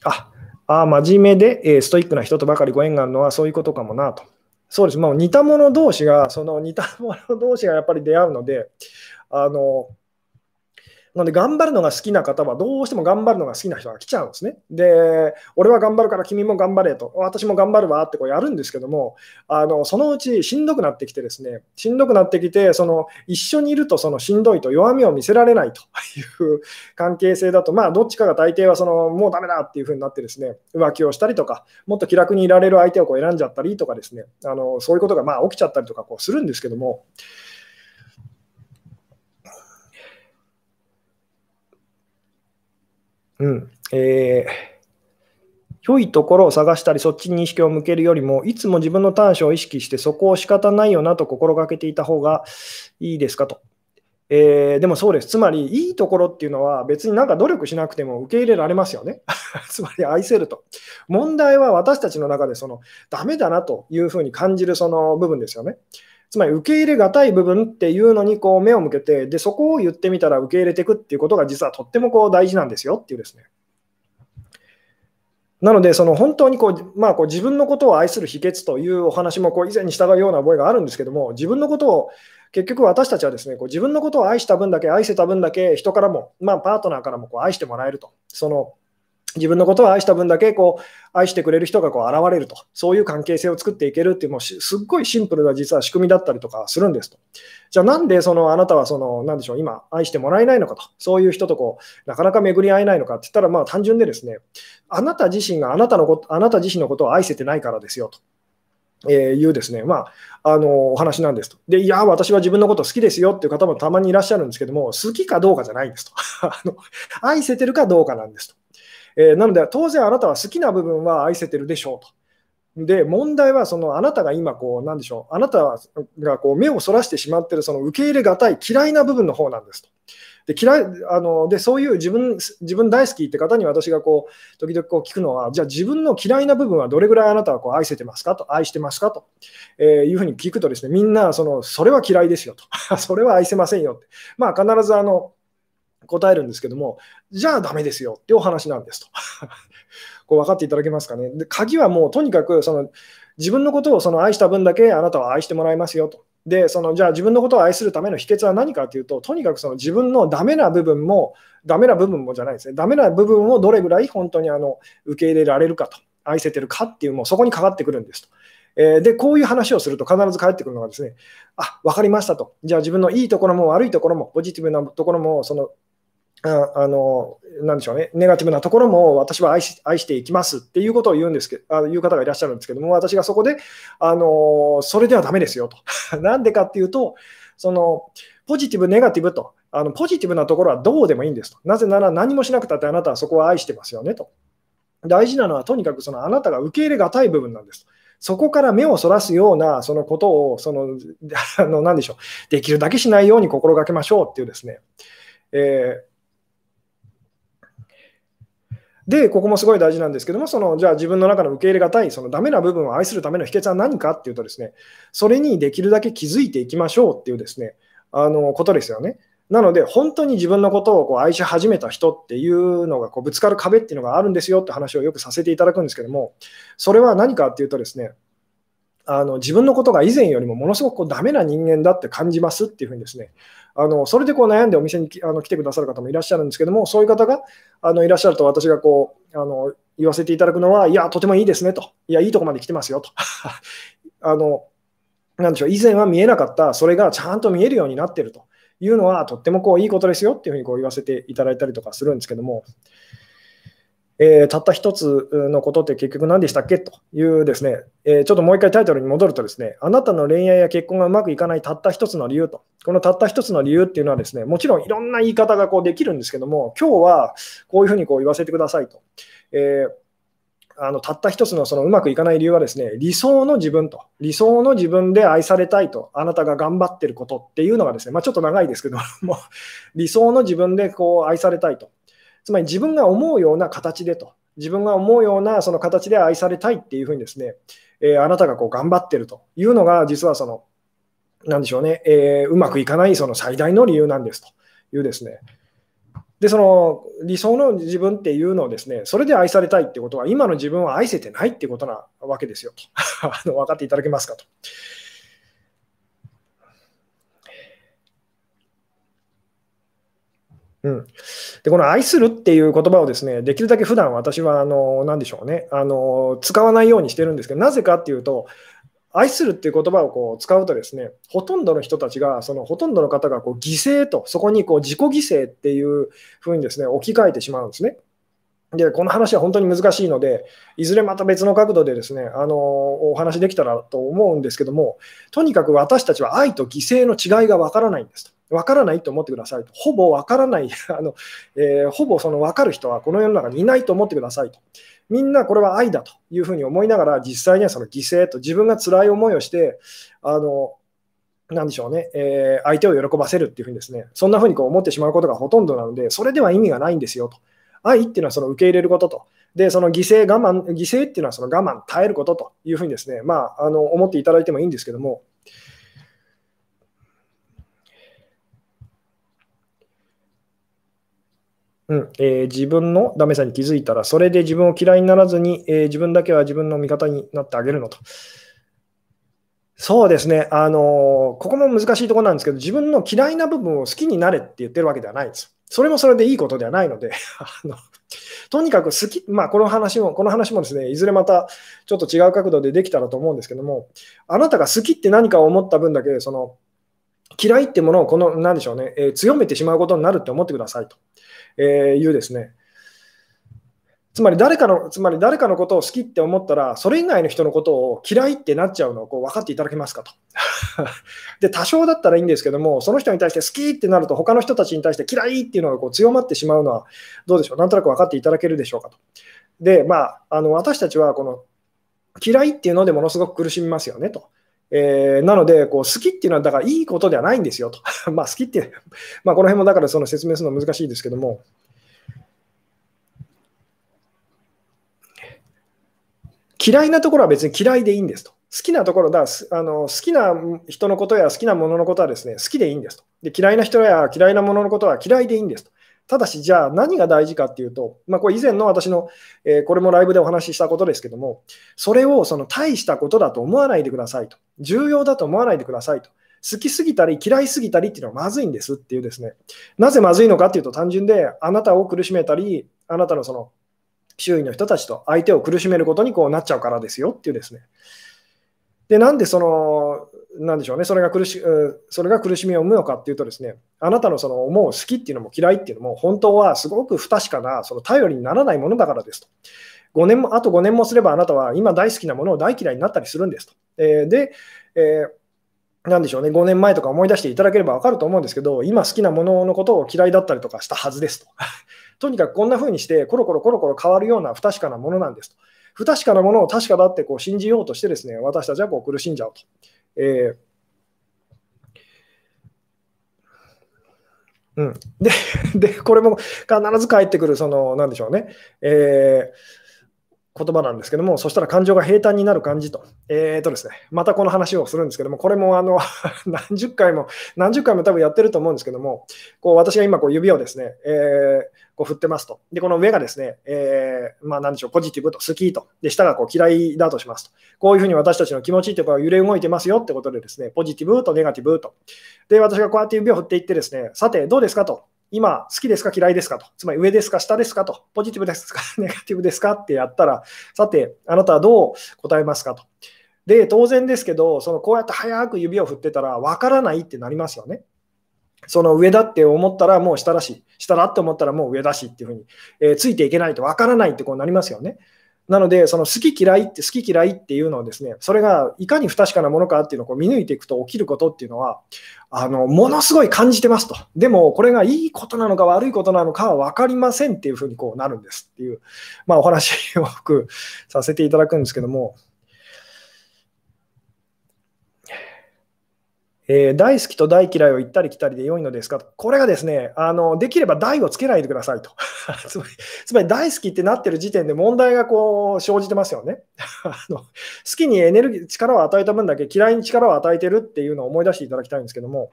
あ、あ真面目で、えー、ストイックな人とばかりご縁があるのはそういうことかもなと。そうです。もう似た者同士が、その似た者同士がやっぱり出会うので、あの、なので、頑張るのが好きな方は、どうしても頑張るのが好きな人が来ちゃうんですね。で、俺は頑張るから君も頑張れと、私も頑張るわってこうやるんですけども、あのそのうちしんどくなってきてですね、しんどくなってきて、その一緒にいるとそのしんどいと弱みを見せられないという関係性だと、まあ、どっちかが大抵はそのもうダメだっていうふうになってですね、浮気をしたりとか、もっと気楽にいられる相手をこう選んじゃったりとかですね、あのそういうことがまあ起きちゃったりとかこうするんですけども、うん。えー良いところを探したり、そっちに意識を向けるよりも、いつも自分の短所を意識して、そこを仕方ないよなと心がけていた方がいいですかと。えー、でもそうです。つまり、いいところっていうのは、別になんか努力しなくても受け入れられますよね。つまり、愛せると。問題は私たちの中で、その、ダメだなというふうに感じるその部分ですよね。つまり受け入れがたい部分っていうのにこう目を向けて、でそこを言ってみたら受け入れていくっていうことが実はとってもこう大事なんですよっていうですね。なので、その本当にこう、まあ、こう自分のことを愛する秘訣というお話もこう以前に従うような覚えがあるんですけども、自分のことを、結局私たちはですね、こう自分のことを愛した分だけ、愛せた分だけ、人からも、まあ、パートナーからもこう愛してもらえると。その自分のことを愛した分だけこう愛してくれる人がこう現れると、そういう関係性を作っていけるっていう、もうすっごいシンプルな実は仕組みだったりとかするんですと。じゃあなんでそのあなたはその、なんでしょう、今愛してもらえないのかと、そういう人とこうなかなか巡り合えないのかって言ったら、まあ単純でですね、あなた自身があなたのこと、あなた自身のことを愛せてないからですよと。えー、いうですね、まあ、あのお話なんですと。で、いや、私は自分のこと好きですよっていう方もたまにいらっしゃるんですけども、好きかどうかじゃないんですと。あの愛せてるかどうかなんですと。えー、なので、当然あなたは好きな部分は愛せてるでしょうと。で、問題はそのあなたが今こう、なんでしょう、あなたがこう目をそらしてしまってるその受け入れがたい嫌いな部分の方なんですと。で嫌いあのでそういう自分自分大好きって方に私がこう時々こう聞くのは、じゃあ自分の嫌いな部分はどれぐらいあなたはこう愛せてますかと、愛してますかと、えー、いうふうに聞くとですね、みんなそのそれは嫌いですよと、それは愛せませんよって、まあ、必ずあの答えるんですけども、じゃあダメですよってお話なんですと。こう分かっていただけますかね。で鍵はもうとにかくその自分のことをその愛した分だけあなたは愛してもらいますよと。で、そのじゃあ自分のことを愛するための秘訣は何かというと、とにかくその自分のダメな部分も、ダメな部分もじゃないですね、ダメな部分をどれぐらい本当にあの受け入れられるかと、愛せてるかっていう、もうそこにかかってくるんですと。え、で、こういう話をすると必ず返ってくるのがですね、あ、分かりましたと。じゃあ自分のいいところも悪いところも、ポジティブなところも、そのああのなでしょうね、ネガティブなところも私は愛し愛していきますっていうことを言うんですけど、言う方がいらっしゃるんですけども、私がそこで、あのそれではだめですよと。なんでかっていうと、そのポジティブ、ネガティブと、あのポジティブなところはどうでもいいんですと。なぜなら何もしなくたってあなたはそこは愛してますよねと。大事なのはとにかくそのあなたが受け入れがたい部分なんですと。そこから目をそらすようなそのことを、その、あの何でしょう、できるだけしないように心がけましょうっていうですね、えーで、ここもすごい大事なんですけども、そのじゃあ自分の中の受け入れがたい、そのダメな部分を愛するための秘訣は何かっていうとですね、それにできるだけ気づいていきましょうっていうですね、あのことですよね。なので、本当に自分のことをこう愛し始めた人っていうのがこうぶつかる壁っていうのがあるんですよって話をよくさせていただくんですけども、それは何かっていうとですね、あの自分のことが以前よりもものすごくこうダメな人間だって感じますっていうふうにですね、あのそれでこう悩んでお店にあの来てくださる方もいらっしゃるんですけども、そういう方があのいらっしゃると私がこうあの言わせていただくのは、いや、とてもいいですねと、いや、いいとこまで来てますよと。あのなんでしょう以前は見えなかった、それがちゃんと見えるようになってるというのは、とってもこういいことですよっていうふうにこう言わせていただいたりとかするんですけども、えー、たった一つのことって結局何でしたっけ？というですね、えー、ちょっともう一回タイトルに戻るとですね、あなたの恋愛や結婚がうまくいかないたった一つの理由と、このたった一つの理由っていうのはですね、もちろんいろんな言い方がこうできるんですけども、今日はこういうふうにこう言わせてくださいと。えーあのたった一つのそのうまくいかない理由はですね、理想の自分と、理想の自分で愛されたいと、あなたが頑張ってることっていうのがですね、まあ、ちょっと長いですけども、理想の自分でこう愛されたいと。つまり自分が思うような形でと、自分が思うようなその形で愛されたいっていうふうにですね、えー、あなたがこう頑張ってるというのが、実はその、なんでしょうね、えー、うまくいかないその最大の理由なんですというですね、で、その理想の自分っていうのをですね、それで愛されたいってことは、今の自分は愛せてないってことなわけですよと。あの分かっていただけますかと。うん、でこの愛するっていう言葉をですねできるだけ普段私はあの何でしょうねあの使わないようにしてるんですけどなぜかっていうと愛するっていう言葉をこう使うとですね、ほとんどの人たちが、そのほとんどの方がこう犠牲と、そこにこう自己犠牲っていうふうにですね、置き換えてしまうんですね。で、この話は本当に難しいので、いずれまた別の角度でですね、あのお話できたらと思うんですけども、とにかく私たちは愛と犠牲の違いがわからないんですと。わからないと思ってくださいと。ほぼわからない あの、えー、ほぼその分かる人はこの世の中にいないと思ってくださいと。みんなこれは愛だというふうに思いながら、実際にはその犠牲と自分が辛い思いをして、あの、なんでしょうね、えー、相手を喜ばせるっていうふうにですね、そんなふうにこう思ってしまうことがほとんどなので、それでは意味がないんですよと。愛っていうのはその受け入れることと。で、その犠牲、我慢、犠牲っていうのはその我慢、耐えることというふうにですね、まあ、あの思っていただいてもいいんですけども、うんえー、自分のダメさに気づいたら、それで自分を嫌いにならずに、えー、自分だけは自分の味方になってあげるのと。そうですね、あのー、ここも難しいところなんですけど、自分の嫌いな部分を好きになれって言ってるわけではないです。それもそれでいいことではないので、あのとにかく好き、まあ、この話も、この話もですね、いずれまたちょっと違う角度でできたらと思うんですけども、あなたが好きって何かを思った分だけ、その嫌いってものをこの、なんでしょうね、えー、強めてしまうことになるって思ってくださいと。えいうですね、つまり誰かの、つまり誰かのことを好きって思ったら、それ以外の人のことを嫌いってなっちゃうのをこう分かっていただけますかと。で、多少だったらいいんですけども、その人に対して好きってなると、他の人たちに対して嫌いっていうのがこう強まってしまうのは、どうでしょう、なんとなく分かっていただけるでしょうかと。で、まあ、あの私たちはこの嫌いっていうのでものすごく苦しみますよねと。えー、なのでこう、好きっていうのはだからいいことではないんですよと。まあ好きって、まあ、この辺もだからその説明するの難しいですけども、嫌いなところは別に嫌いでいいんですと。好きなところだあの、好きな人のことや好きなもののことはですね好きでいいんですとで。嫌いな人や嫌いなもののことは嫌いでいいんですと。ただし、じゃあ何が大事かっていうと、まあ、これ以前の私の、えー、これもライブでお話ししたことですけども、それをその大したことだと思わないでくださいと。重要だと思わないでくださいと。好きすぎたり嫌いすぎたりっていうのはまずいんですっていうですね。なぜまずいのかっていうと単純で、あなたを苦しめたり、あなたのその周囲の人たちと相手を苦しめることにこうなっちゃうからですよっていうですね。で、なんでそのなんでしょうね、それが苦しそれが苦しみを生むのかっていうとですね、あなたのその思う好きっていうのも嫌いっていうのも、本当はすごく不確かな、その頼りにならないものだからですと。5年もあと5年もすればあなたは今大好きなものを大嫌いになったりするんですと。えー、で、えー、なんでしょうね、5年前とか思い出していただければ分かると思うんですけど、今好きなもののことを嫌いだったりとかしたはずですと。とにかくこんな風にして、コロコロコロコロ変わるような不確かなものなんですと。不確かなものを確かだってこう信じようとしてですね、私たちはこう苦しんじゃうと。えーうん、でで、これも必ず返ってくる、その、なんでしょうね、え言葉なんですけども、そしたら感情が平坦になる感じと。えーとですね、またこの話をするんですけども、これもあの 何十回も、何十回も多分やってると思うんですけども、こう私が今こう指をですね、えー、こう振ってますと。で、この上がですね、えー、まあ何でしょう、ポジティブと、好きと。で、下がこう嫌いだとしますと。こういうふうに私たちの気持ちというか揺れ動いてますよってことでですね、ポジティブとネガティブと。で、私がこうやって指を振っていってですね、さてどうですかと。今、好きですか嫌いですかと。つまり上ですか下ですかと。ポジティブですか ネガティブですかってやったら、さて、あなたはどう答えますかと。で、当然ですけど、そのこうやって早く指を振ってたら、わからないってなりますよね。その上だって思ったらもう下だし、下だって思ったらもう上だしっていうふうに、えー、ついていけないとわからないってこうなりますよね。なので、その好き嫌いって、好き嫌いっていうのをですね、それがいかに不確かなものかっていうのをこう見抜いていくと起きることっていうのは、あの、ものすごい感じてますと。でも、これがいいことなのか悪いことなのかは分かりませんっていうふうにこうなるんですっていう、まあお話を僕させていただくんですけども、えー、大好きと大嫌いを行ったり来たりで良いのですか？と。これがですね、あのできれば大をつけないでくださいと。つまり、つまり大好きってなってる時点で問題がこう生じてますよね あの。好きにエネルギー、力を与えた分だけ嫌いに力を与えてるっていうのを思い出していただきたいんですけども、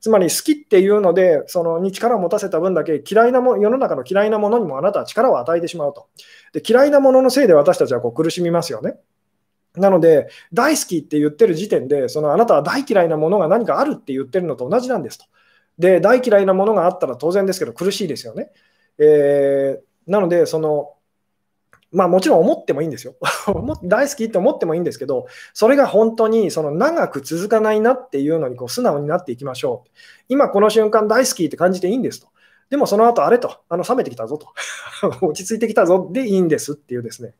つまり好きっていうので、そのに力を持たせた分だけ嫌いなも世の中の嫌いなものにもあなたは力を与えてしまうと。で嫌いなもののせいで私たちはこう苦しみますよね。なので、大好きって言ってる時点で、そのあなたは大嫌いなものが何かあるって言ってるのと同じなんですと。で、大嫌いなものがあったら当然ですけど苦しいですよね。えー、なので、その、まあもちろん思ってもいいんですよ。大好きって思ってもいいんですけど、それが本当にその長く続かないなっていうのにこう素直になっていきましょう。今この瞬間大好きって感じていいんですと。でもその後あれと、あの冷めてきたぞと。落ち着いてきたぞでいいんですっていうですね。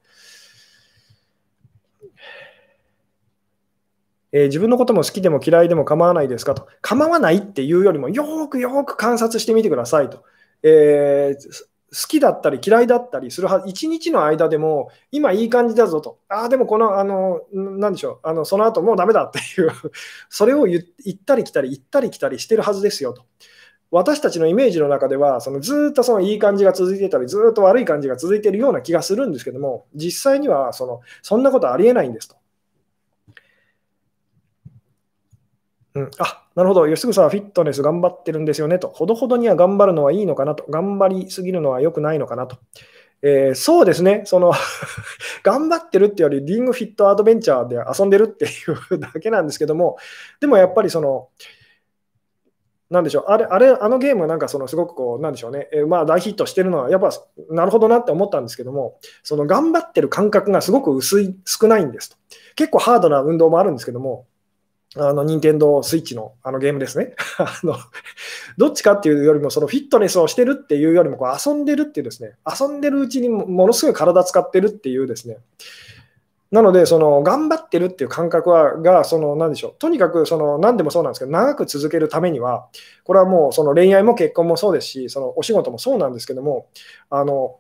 えー、自分のことも好きでも嫌いでも構わないですかと。構わないっていうよりも、よくよく観察してみてくださいと。えー、好きだったり嫌いだったりするはず一日の間でも、今いい感じだぞと。ああ、でもこの、あの、なんでしょう、あのその後もうダメだっていう それを言ったり来たり、行ったり来たりしてるはずですよと。私たちのイメージの中では、そのずっとそのいい感じが続いてたり、ずっと悪い感じが続いてるような気がするんですけども、実際にはそのそんなことありえないんですと。うん、あなるほど、吉純さんはフィットネス頑張ってるんですよねと、ほどほどには頑張るのはいいのかなと、頑張りすぎるのは良くないのかなと。えー、そうですね、その 頑張ってるってより、リングフィットアドベンチャーで遊んでるっていうだけなんですけども、でもやっぱりその、なんでしょう、あれ、あれ、あのゲームなんかそのすごくこう、なんでしょうね、えー、まあ大ヒットしてるのは、やっぱなるほどなって思ったんですけども、その頑張ってる感覚がすごく薄い、少ないんですと。結構ハードな運動もあるんですけども、あの、任天堂スイッチのあのゲームですね。あの、どっちかっていうよりも、そのフィットネスをしてるっていうよりも、こう遊んでるっていうですね、遊んでるうちにものすごい体使ってるっていうですね、なので、その頑張ってるっていう感覚はが、その何でしょう、とにかくその何でもそうなんですけど、長く続けるためには、これはもうその恋愛も結婚もそうですし、そのお仕事もそうなんですけども、あの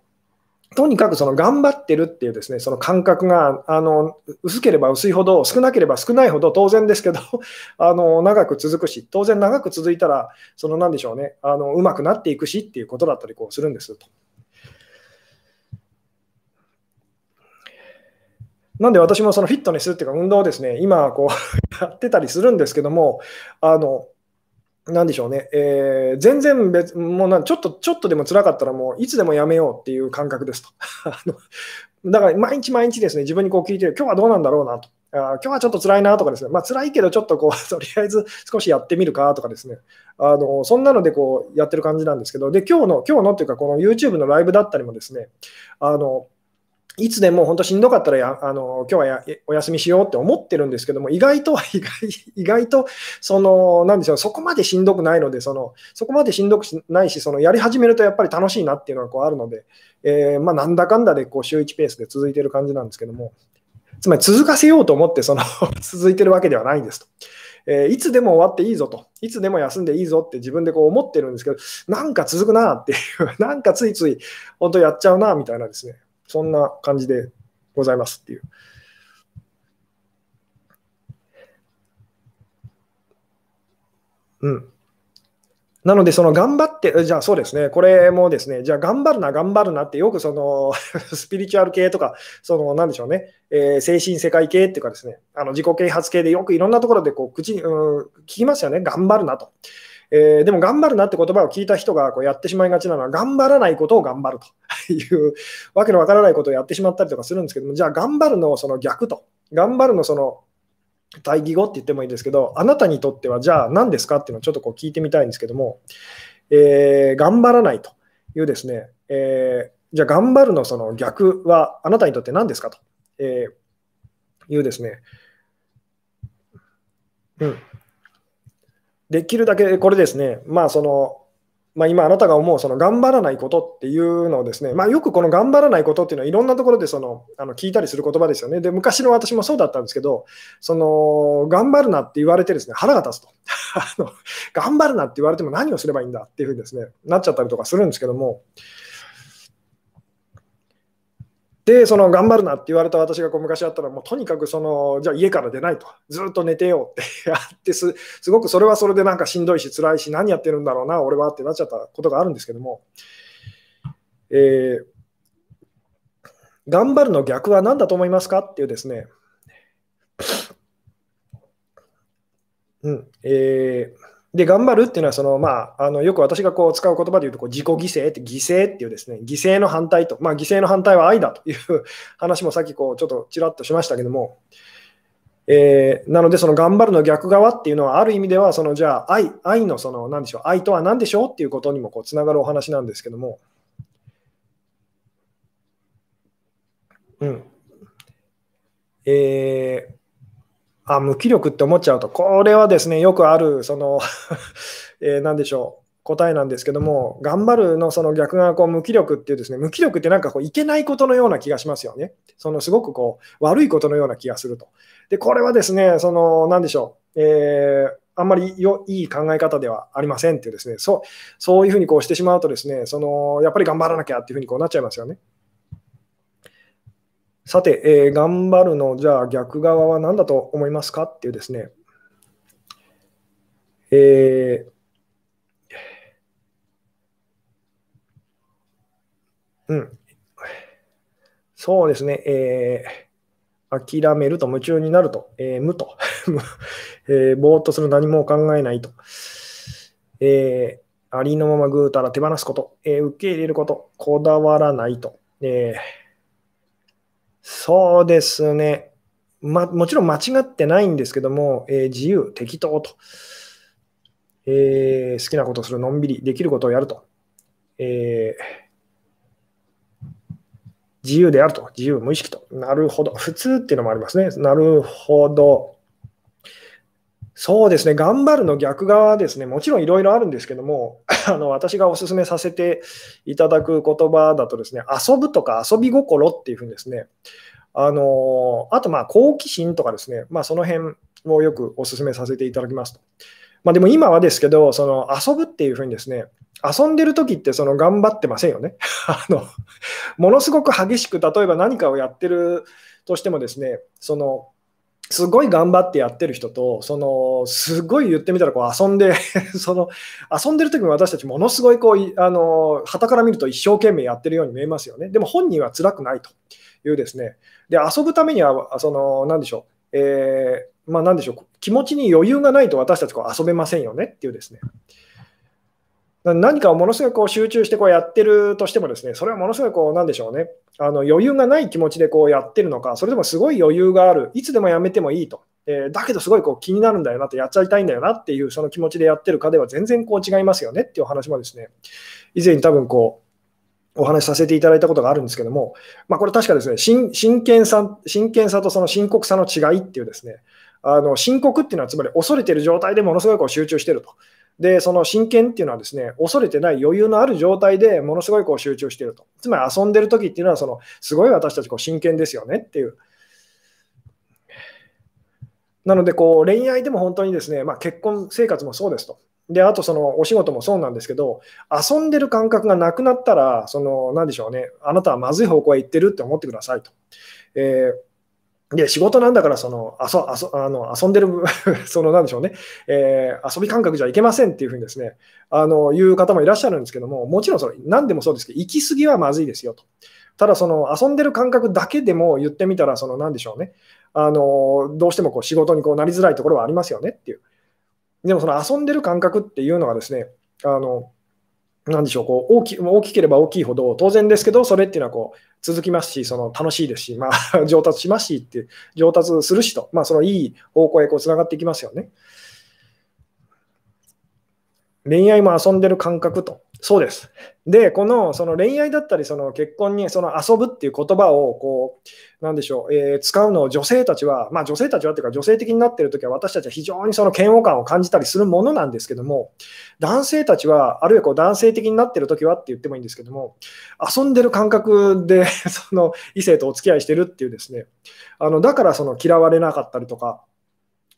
とにかくその頑張ってるっていうですね、その感覚があの薄ければ薄いほど、少なければ少ないほど当然ですけど、あの長く続くし、当然長く続いたら、そのなんでしょうね、あのうまくなっていくしっていうことだったりこうするんですと。なんで私もそのフィットネスっていうか運動をですね、今こう やってたりするんですけども、あのなんでしょうね、えー、全然別、もうなちょっと、ちょっとでも辛かったら、もういつでもやめようっていう感覚ですと。だから毎日毎日ですね、自分にこう聞いてる、今日はどうなんだろうなと。あ今日はちょっと辛いなとかですね、まあ辛いけど、ちょっとこう、とりあえず少しやってみるかとかですね、あのそんなのでこうやってる感じなんですけど、で、今日の、今日のっていうか、この YouTube のライブだったりもですね、あのいつでも本当しんどかったらやあの今日はお休みしようって思ってるんですけども、意外と意外 意外とそのなんでしょうそこまでしんどくないので、そのそこまでしんどくないし、そのやり始めるとやっぱり楽しいなっていうのがこうあるので、えー、まあ、なんだかんだでこう週1ペースで続いてる感じなんですけども、つまり続かせようと思ってその 続いてるわけではないんですと。えー、いつでも終わっていいぞと、いつでも休んでいいぞって自分でこう思ってるんですけど、なんか続くなっていう、なんかついつい本当やっちゃうなみたいなですね。そんな感じでございますっていう。うん。なので、その頑張って、じゃあそうですね、これもですね、じゃあ頑張るな、頑張るなって、よくその スピリチュアル系とか、そのなんでしょうね、えー、精神世界系っていうかですね、あの自己啓発系でよくいろんなところでこう口に、うん、聞きますよね、頑張るなと。えー、でも頑張るなって言葉を聞いた人がこうやってしまいがちなのは、頑張らないことを頑張るとていうわけのわからないことをやってしまったりとかするんですけども、じゃあ頑張るのその逆と、頑張るのその対義語って言ってもいいですけど、あなたにとってはじゃあ何ですかっていうのをちょっとこう聞いてみたいんですけども、えー、頑張らないというですね、えー、じゃあ頑張るのその逆はあなたにとって何ですかと、えー、いうですね、うん。できるだけこれですね、まあその、まあ、今あなたが思うその頑張らないことっていうのをですね、まあ、よくこの頑張らないことっていうのはいろんなところでそのあの聞いたりする言葉ですよね。で、昔の私もそうだったんですけど、その頑張るなって言われてですね、腹が立つと。あの頑張るなって言われても何をすればいいんだっていうふうにですね、なっちゃったりとかするんですけども、で、その頑張るなって言われた私がこう昔やったら、もうとにかくその、じゃあ家から出ないと、ずっと寝てよって。やってす、すごくそれはそれでなんかしんどいし、辛いし、何やってるんだろうな、俺はってなっちゃったことがあるんですけども、えー、頑張るの逆は何だと思いますかっていうですね、うん、えーで、頑張るっていうのはその、まあ、あのよく私がこう使う言葉で言うと、自己犠牲って、犠牲っていうですね、犠牲の反対と、まあ、犠牲の反対は愛だという 話もさっきこうちょっとちらっとしましたけども、えー、なので、その頑張るの逆側っていうのは、ある意味では、そのじゃあ愛、愛のその、なんでしょう、愛とは何でしょうっていうことにもこうつながるお話なんですけども、うん。えー、あ無気力って思っちゃうと、これはですね、よくある、その えー、何でしょう、答えなんですけども、頑張るのその逆がこう無気力っていうですね、無気力ってなんかこういけないことのような気がしますよね。そのすごくこう悪いことのような気がすると。で、これはですね、その何でしょう、えー、あんまりよいい考え方ではありませんっていうですね、そうそういうふうにこうしてしまうとですね、そのやっぱり頑張らなきゃっていうふうにこうなっちゃいますよね。さて、えー、頑張るの、じゃあ逆側は何だと思いますかっていうですね、えー、うん、そうですね、えー、諦めると夢中になると、えー、無と、えー、ぼーっとする何も考えないと、えー、ありのままぐうたら手放すこと、えー、受け入れること、こだわらないと、えーそうですね。ま、もちろん間違ってないんですけども、えー、自由、適当と、えー、好きなことする、のんびり、できることをやると、えー、自由であると、自由、無意識と、なるほど、普通っていうのもありますね。なるほど。そうですね、頑張るの逆側ですね、もちろんいろいろあるんですけども、あの私がお勧めさせていただく言葉だとですね、遊ぶとか遊び心っていうふうにですね、あのあとまあ好奇心とかですね、まあ、その辺をよくお勧めさせていただきますと。まあ、でも今はですけど、その遊ぶっていうふうにですね、遊んでる時ってその頑張ってませんよね。あのものすごく激しく例えば何かをやってるとしてもですね、そのすごい頑張ってやってる人と、そのすごい言ってみたらこう遊んで その遊んでる時も私たちものすごいこうあの旗から見ると一生懸命やってるように見えますよね。でも本人は辛くないというですね。で遊ぶためにはその何でしょう、えー、まあ、何でしょう気持ちに余裕がないと私たちこう遊べませんよねっていうですね。何かをものすごいこう集中してこうやってるとしてもですね、それはものすごいこうなんでしょうね、あの余裕がない気持ちでこうやってるのか、それでもすごい余裕がある、いつでもやめてもいいと、えー、だけどすごいこう気になるんだよなと、やっちゃいたいんだよなっていうその気持ちでやってるかでは全然こう違いますよね。っていう話もですね、以前に多分こう、お話しさせていただいたことがあるんですけども、まあ、これ確かですね、真剣さ真剣さとその深刻さの違いっていうですね、あの深刻っていうのはつまり恐れてる状態でものすごいこう集中してると。で、その真剣っていうのはですね、恐れてない余裕のある状態でものすごいこう集中してると。つまり遊んでる時っていうのは、そのすごい私たちこう真剣ですよねっていう。なので、こう恋愛でも本当にですね、まあ、結婚生活もそうですと。で、あとそのお仕事もそうなんですけど、遊んでる感覚がなくなったら、その、なんでしょうね、あなたはまずい方向へ行ってるって思ってくださいと。えーで、仕事なんだからその遊遊あの遊んでる そのなんでしょうね、えー、遊び感覚じゃいけませんっていうふうにですね、あの言う方もいらっしゃるんですけども、もちろんその何でもそうですけど、行き過ぎはまずいですよと。ただ、その遊んでる感覚だけでも言ってみたら、そのなんでしょうね、あのどうしてもこう仕事にこうなりづらいところはありますよねっていう。でもその遊んでる感覚っていうのがですね、あのなんでしょう、こう大き大きければ大きいほど、当然ですけど、それっていうのはこう続きますし、その楽しいですし、まあ、上達しますしって、上達するしと、まあ、そのいい方向へこうつながっていきますよね。恋愛も遊んでる感覚と。そうです。で、このその恋愛だったり、その結婚にその遊ぶっていう言葉をこう、なんでしょう、えー、使うのを女性たちは、まあ女性たちはっていうか、女性的になってるときは、私たちは非常にその嫌悪感を感じたりするものなんですけども、男性たちは、あるいはこう男性的になってるときはって言ってもいいんですけども、遊んでる感覚で その異性とお付き合いしてるっていうですね、あのだからその嫌われなかったりとか、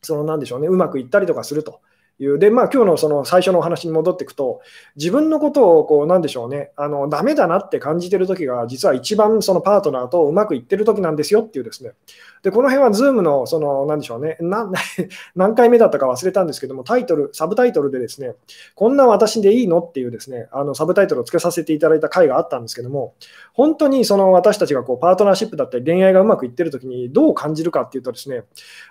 そのなんでしょうね、うまくいったりとかすると。いう。で、まあ、今日のその最初のお話に戻っていくと、自分のことを、こう、なんでしょうね、あの、ダメだなって感じてる時が、実は一番そのパートナーとうまくいってる時なんですよっていうですね。で、この辺は Zoom の、その、なんでしょうね、何回目だったか忘れたんですけども、タイトル、サブタイトルでですね、こんな私でいいのっていうですね、あの、サブタイトルを付けさせていただいた回があったんですけども、本当にその私たちがこう、パートナーシップだったり恋愛がうまくいってる時にどう感じるかっていうとですね、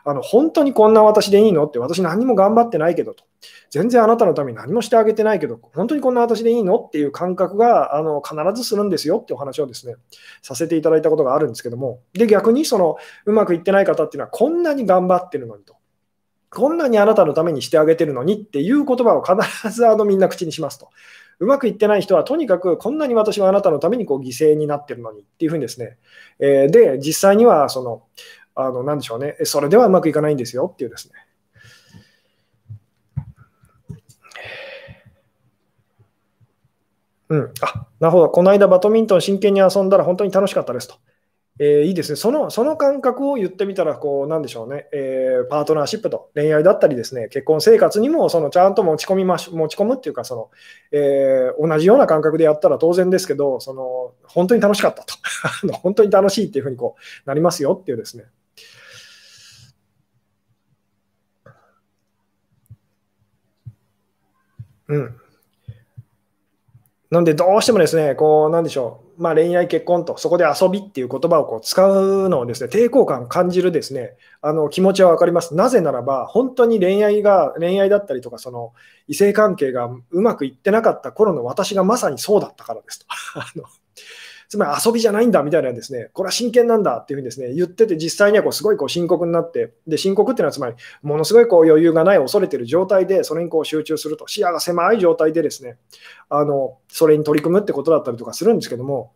あの、本当にこんな私でいいのって私何も頑張ってないけどと。全然あなたのために何もしてあげてないけど、本当にこんな私でいいのっていう感覚があの必ずするんですよってお話をですね、させていただいたことがあるんですけども、で、逆にそのうまくいってない方っていうのは、こんなに頑張ってるのにと。こんなにあなたのためにしてあげてるのにっていう言葉を必ずあのみんな口にしますと。うまくいってない人はとにかくこんなに私はあなたのためにこう犠牲になってるのにっていうふうにですね、えー、で、実際にはその、あの、なんでしょうね、それではうまくいかないんですよっていうですね、うん、あなるほど、この間バドミントン真剣に遊んだら本当に楽しかったですと。えー、いいですねその、その感覚を言ってみたら、こう、なんでしょうね、えー、パートナーシップと恋愛だったりですね、結婚生活にも、その、ちゃんと持ち込みまし、持ち込むっていうか、その、えー、同じような感覚でやったら当然ですけど、その、本当に楽しかったと。本当に楽しいっていうふうにこうなりますよっていうですね。うん。なんで、どうしてもですね、こう、なんでしょう、まあ、恋愛、結婚と、そこで遊びっていう言葉をこう使うのをですね、抵抗感感じるですね、あの気持ちは分かります。なぜならば、本当に恋愛が、恋愛だったりとか、その異性関係がうまくいってなかった頃の私がまさにそうだったからですと。あのつまり遊びじゃないんだみたいなですね、これは真剣なんだっていうふうにですね、言ってて、実際にはこうすごいこう深刻になって、で、深刻っていうのはつまり、ものすごいこう余裕がない、恐れてる状態で、それにこう集中すると、視野が狭い状態でですね、あの、それに取り組むってことだったりとかするんですけども、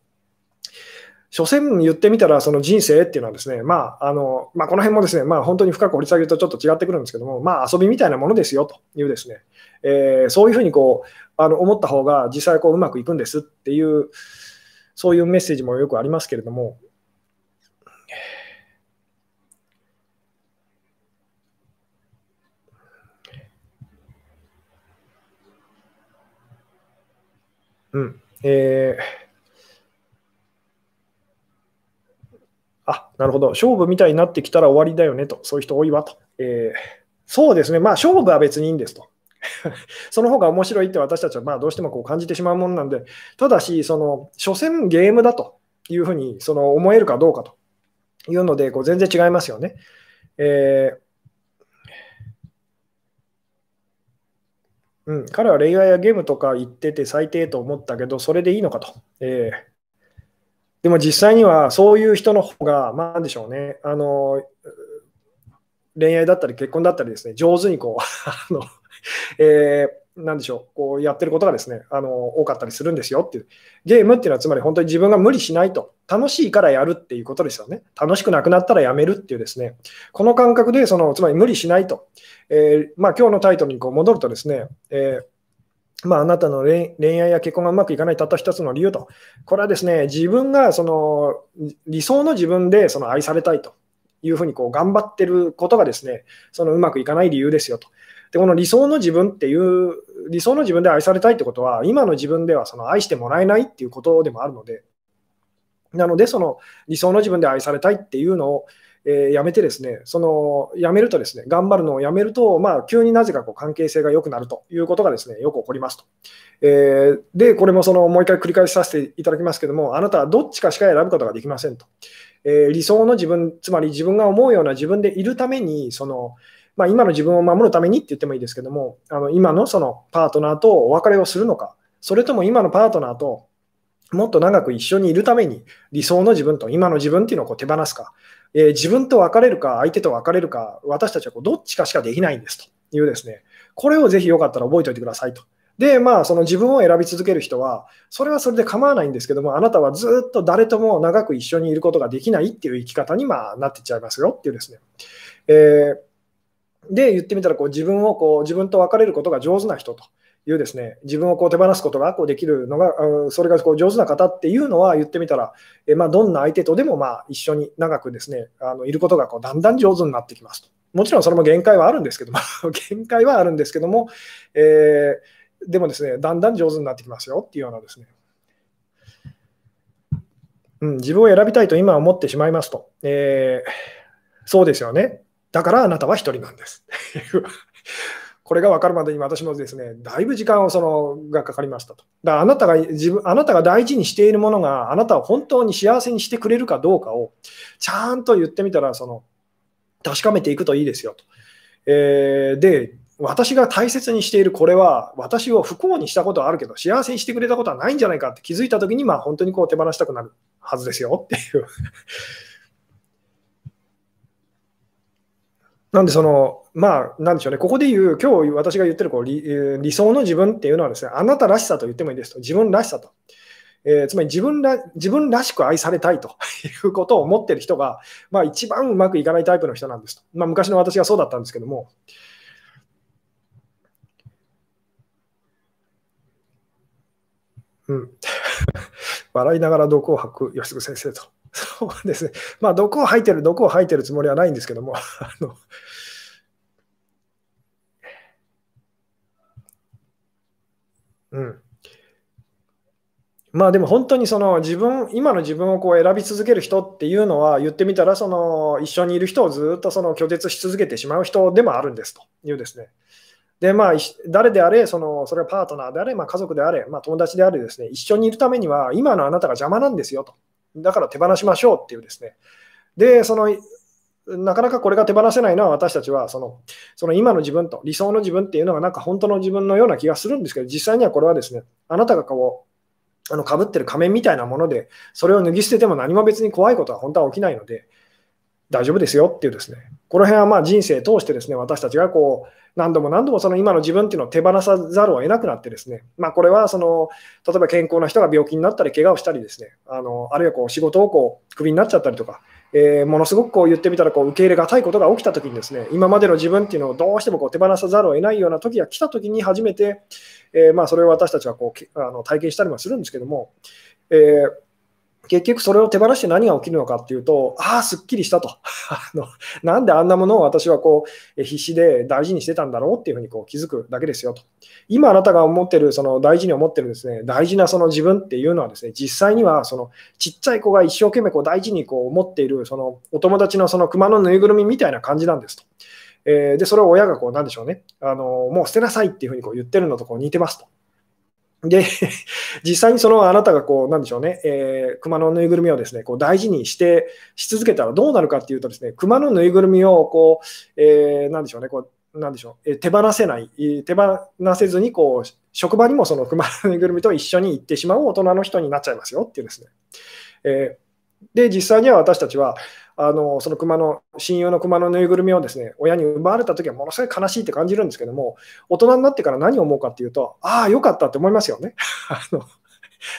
所詮言ってみたら、その人生っていうのはですね、まあ、あの、まあ、この辺もですね、まあ、本当に深く掘り下げるとちょっと違ってくるんですけども、まあ、遊びみたいなものですよというですね、えー、そういうふうにこう、あの、思った方が実際こううまくいくんですっていう、そういうメッセージもよくありますけれども、うん。えー、あ、なるほど。勝負みたいになってきたら終わりだよねと。そういう人多いわと。えー、そうですね。まあ、勝負は別にいいんですと。その方が面白いって私たちはまあどうしてもこう感じてしまうものなんで、ただし、その、所詮ゲームだというふうにその思えるかどうかというので、こう全然違いますよね。えーうん、彼は恋愛やゲームとか言ってて最低と思ったけど、それでいいのかと。えー、でも実際にはそういう人の方が、まあ、なんでしょうね、あの恋愛だったり結婚だったりですね、上手にこう あの えー、なんでしょう、こうやってることがですね、あの多かったりするんですよっていう。ゲームっていうのはつまり本当に自分が無理しないと、楽しいからやるっていうことですよね。楽しくなくなったらやめるっていうですね、この感覚でその、つまり無理しないと。えー、まあ今日のタイトルにこう戻るとですね、えーまあ、あなたの恋愛や結婚がうまくいかないたった一つの理由と、これはですね、自分がその理想の自分でその愛されたいというふうにこう頑張ってることがですね、そのうまくいかない理由ですよと。で、この理想の自分っていう、理想の自分で愛されたいってことは、今の自分ではその愛してもらえないっていうことでもあるので、なので、その理想の自分で愛されたいっていうのを、えー、やめてですね、そのやめるとですね、頑張るのをやめると、まあ、急になぜかこう関係性が良くなるということがですね、よく起こりますと。えー、で、これもそのもう一回繰り返しさせていただきますけども、あなたはどっちかしか選ぶことができませんと。えー、理想の自分、つまり自分が思うような自分でいるために、そのまあ、今の自分を守るためにって言ってもいいですけども、あの今のそのパートナーとお別れをするのか、それとも今のパートナーともっと長く一緒にいるために理想の自分と今の自分っていうのをこう手放すか、えー、自分と別れるか相手と別れるか私たちはこうどっちかしかできないんですというですねこれをぜひよかったら覚えておいてくださいと。で、まあ、その自分を選び続ける人は、それはそれで構わないんですけども、あなたはずっと誰とも長く一緒にいることができないっていう生き方にまあなってっちゃいますよっていうですね。えー、で、言ってみたらこう自分をこう自分と別れることが上手な人と。いうですね、自分をこう手放すことがこうできるのが、それがこう上手な方っていうのは言ってみたら、えまあ、どんな相手とでもまあ一緒に長くですね、あのいることがこうだんだん上手になってきますと。もちろんそれも限界はあるんですけども、限界はあるんですけども、えー、でもですね、だんだん上手になってきますよっていうようなですね、うん、自分を選びたいと今思ってしまいますと、えー、そうですよね。だからあなたは一人なんです。これが分かるまでに私もですね、だいぶ時間をそのがかかりましたと。だからあなたが自分あなたが大事にしているものがあなたを本当に幸せにしてくれるかどうかをちゃんと言ってみたらその確かめていくといいですよと。えー、で、私が大切にしているこれは私を不幸にしたことはあるけど幸せにしてくれたことはないんじゃないかって気づいたときにまあ本当にこう手放したくなるはずですよっていうなんでその、まあ、なんでしょうね、ここで言う、今日私が言ってるこう理理想の自分っていうのはですね、あなたらしさと言ってもいいですと、自分らしさと。えー、つまり自分ら自分らしく愛されたいと いうことを思ってる人が、まあ、一番うまくいかないタイプの人なんですと。まあ、昔の私がそうだったんですけども。うん、笑いながら毒を吐く吉純先生と。そうですね。まあ、毒を吐いてる、毒を吐いてるつもりはないんですけども、あのうん。まあでも本当にその自分、今の自分をこう選び続ける人っていうのは言ってみたらその一緒にいる人をずっとその拒絶し続けてしまう人でもあるんですというですね。でまあ、誰であれ、そのそれはパートナーであれ、まあ、家族であれ、まあ、友達であれですね、一緒にいるためには今のあなたが邪魔なんですよと。だから手放しましょうっていうですね。で、そのなかなかこれが手放せないのは私たちはそのその今の自分と理想の自分っていうのがなんか本当の自分のような気がするんですけど実際にはこれはですねあなたがこうあの被ってる仮面みたいなものでそれを脱ぎ捨てても何も別に怖いことは本当は起きないので大丈夫ですよっていうですねこの辺はまあ人生通してですね私たちがこう何度も何度もその今の自分っていうのを手放さざるを得なくなってですね、まあ、これはその例えば健康な人が病気になったり怪我をしたりですねあのあるいはこう仕事をこうクビになっちゃったりとかえー、ものすごくこう言ってみたらこう受け入れがたいことが起きたときにですね今までの自分っていうのをどうしてもこう手放さざるを得ないような時が来たときに初めて、えー、まあそれを私たちはこうあの体験したりもするんですけども、えー結局それを手放して何が起きるのかっていうと、ああ、すっきりしたと。あのなんであんなものを私はこう必死で大事にしてたんだろうっていうふうにこう気づくだけですよと。今あなたが思ってる、その大事に思ってるですね、大事なその自分っていうのはですね、実際にはそのちっちゃい子が一生懸命こう大事にこう思っている、そのお友達のその熊のぬいぐるみみたいな感じなんですと。えー、で、それを親がこうなんでしょうね、あのもう捨てなさいっていうふうにこう言ってるのとこう似てますと。で、実際にそのあなたがこう、なんでしょうね、えー、熊のぬいぐるみをですね、こう大事にして、し続けたらどうなるかっていうとですね、熊のぬいぐるみをこう、えー、なんでしょうね、こう、なんでしょう、えー、手放せない、手放せずに、こう、職場にもその熊のぬいぐるみと一緒に行ってしまう大人の人になっちゃいますよっていうですね。えー、で、実際には私たちは、あのその熊の親友の熊のぬいぐるみをですね親に奪われたときはものすごい悲しいって感じるんですけども大人になってから何を思うかっていうとああよかったって思いますよね。あの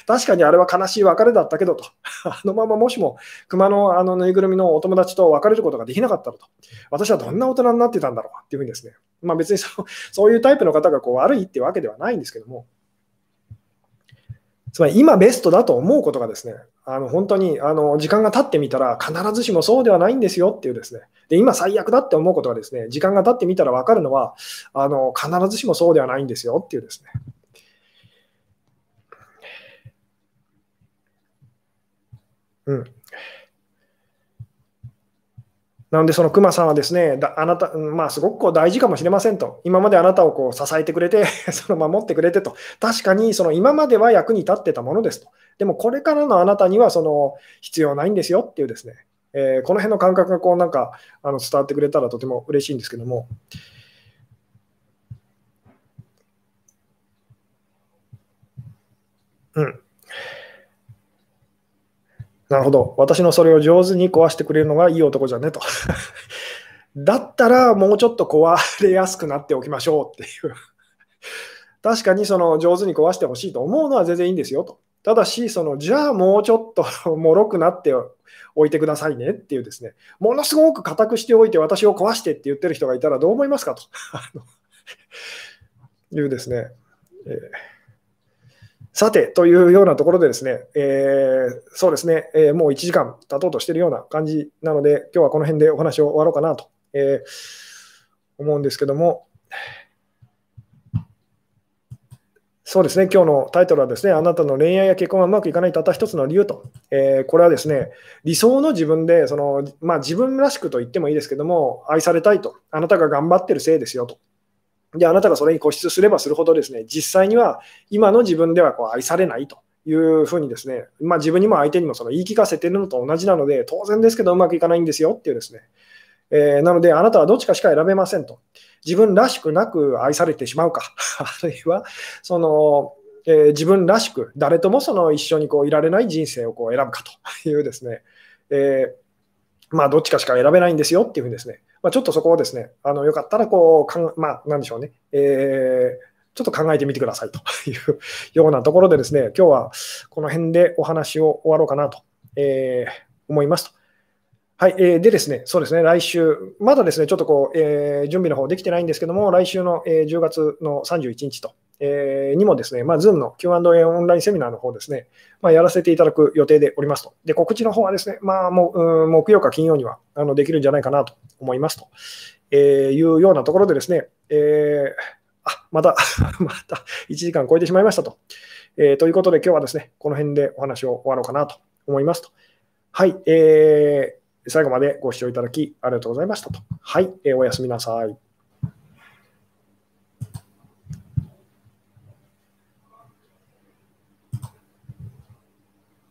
確かにあれは悲しい別れだったけどと、あのままもしも熊のあのぬいぐるみのお友達と別れることができなかったらと、私はどんな大人になってたんだろうっていうふうにですね、まあ、別にそそういうタイプの方がこう悪いってわけではないんですけども、つまり今ベストだと思うことがですね、あの本当にあの時間が経ってみたら必ずしもそうではないんですよっていうですね、で今最悪だって思うことがですね、時間が経ってみたら分かるのはあの必ずしもそうではないんですよっていうですね。うん。なので、その熊さんはですね、あなた、まあ、すごくこう大事かもしれませんと、今まであなたをこう支えてくれて その守ってくれてと、確かにその今までは役に立ってたものですと、でもこれからのあなたにはその必要ないんですよっていうですね、えー、この辺の感覚がこうなんかあの伝わってくれたらとても嬉しいんですけども。うん。なるほど。私のそれを上手に壊してくれるのがいい男じゃねと。だったらもうちょっと壊れやすくなっておきましょうっていう。確かにその上手に壊してほしいと思うのは全然いいんですよと。ただし、そのじゃあもうちょっともろくなっておいてくださいねっていうですね、ものすごく硬くしておいて私を壊してって言ってる人がいたらどう思いますかというですね。えーさて、というようなところでですね、えー、そうですね、えー、もう1時間経とうとしているような感じなので、今日はこの辺でお話を終わろうかなと、えー、思うんですけども、そうですね、今日のタイトルはですね、あなたの恋愛や結婚がうまくいかないたった一つの理由と、えー、これはですね、理想の自分でその、まあ、自分らしくと言ってもいいですけども、愛されたいと、あなたが頑張ってるせいですよと。で、あなたがそれに固執すればするほどですね、実際には今の自分ではこう愛されないというふうにですね、まあ、自分にも相手にもその言い聞かせてるのと同じなので、当然ですけどうまくいかないんですよっていうですね、えー、なのであなたはどっちかしか選べませんと。自分らしくなく愛されてしまうか、あるいはその、えー、自分らしく誰ともその一緒にこういられない人生をこう選ぶかというですね、えー、まあ、どっちかしか選べないんですよっていうふうにですね、まあ、ちょっとそこをですね、あのよかったらこうかん、まあ、なんでしょうね、えー、ちょっと考えてみてくださいというようなところでですね、今日はこの辺でお話を終わろうかなと、えー、思いますと。はい、えー、でですね、そうですね、来週、まだですね、ちょっとこう、えー、準備の方できてないんですけども、来週の、えー、10月の31日と、えー、にもですね、まあ、Zoom の Q&A オンラインセミナーの方ですね、まあ、やらせていただく予定でおりますと。で、告知の方はですね、まあ、もう木曜か金曜にはあのできるんじゃないかなと思いますと、えー、いうようなところでですね、えー、あ、また また1時間超えてしまいましたと。えー、ということで、今日はですね、この辺でお話を終わろうかなと思いますと。はい、えー、最後までご視聴いただきありがとうございましたと。はい、えー、おやすみなさい。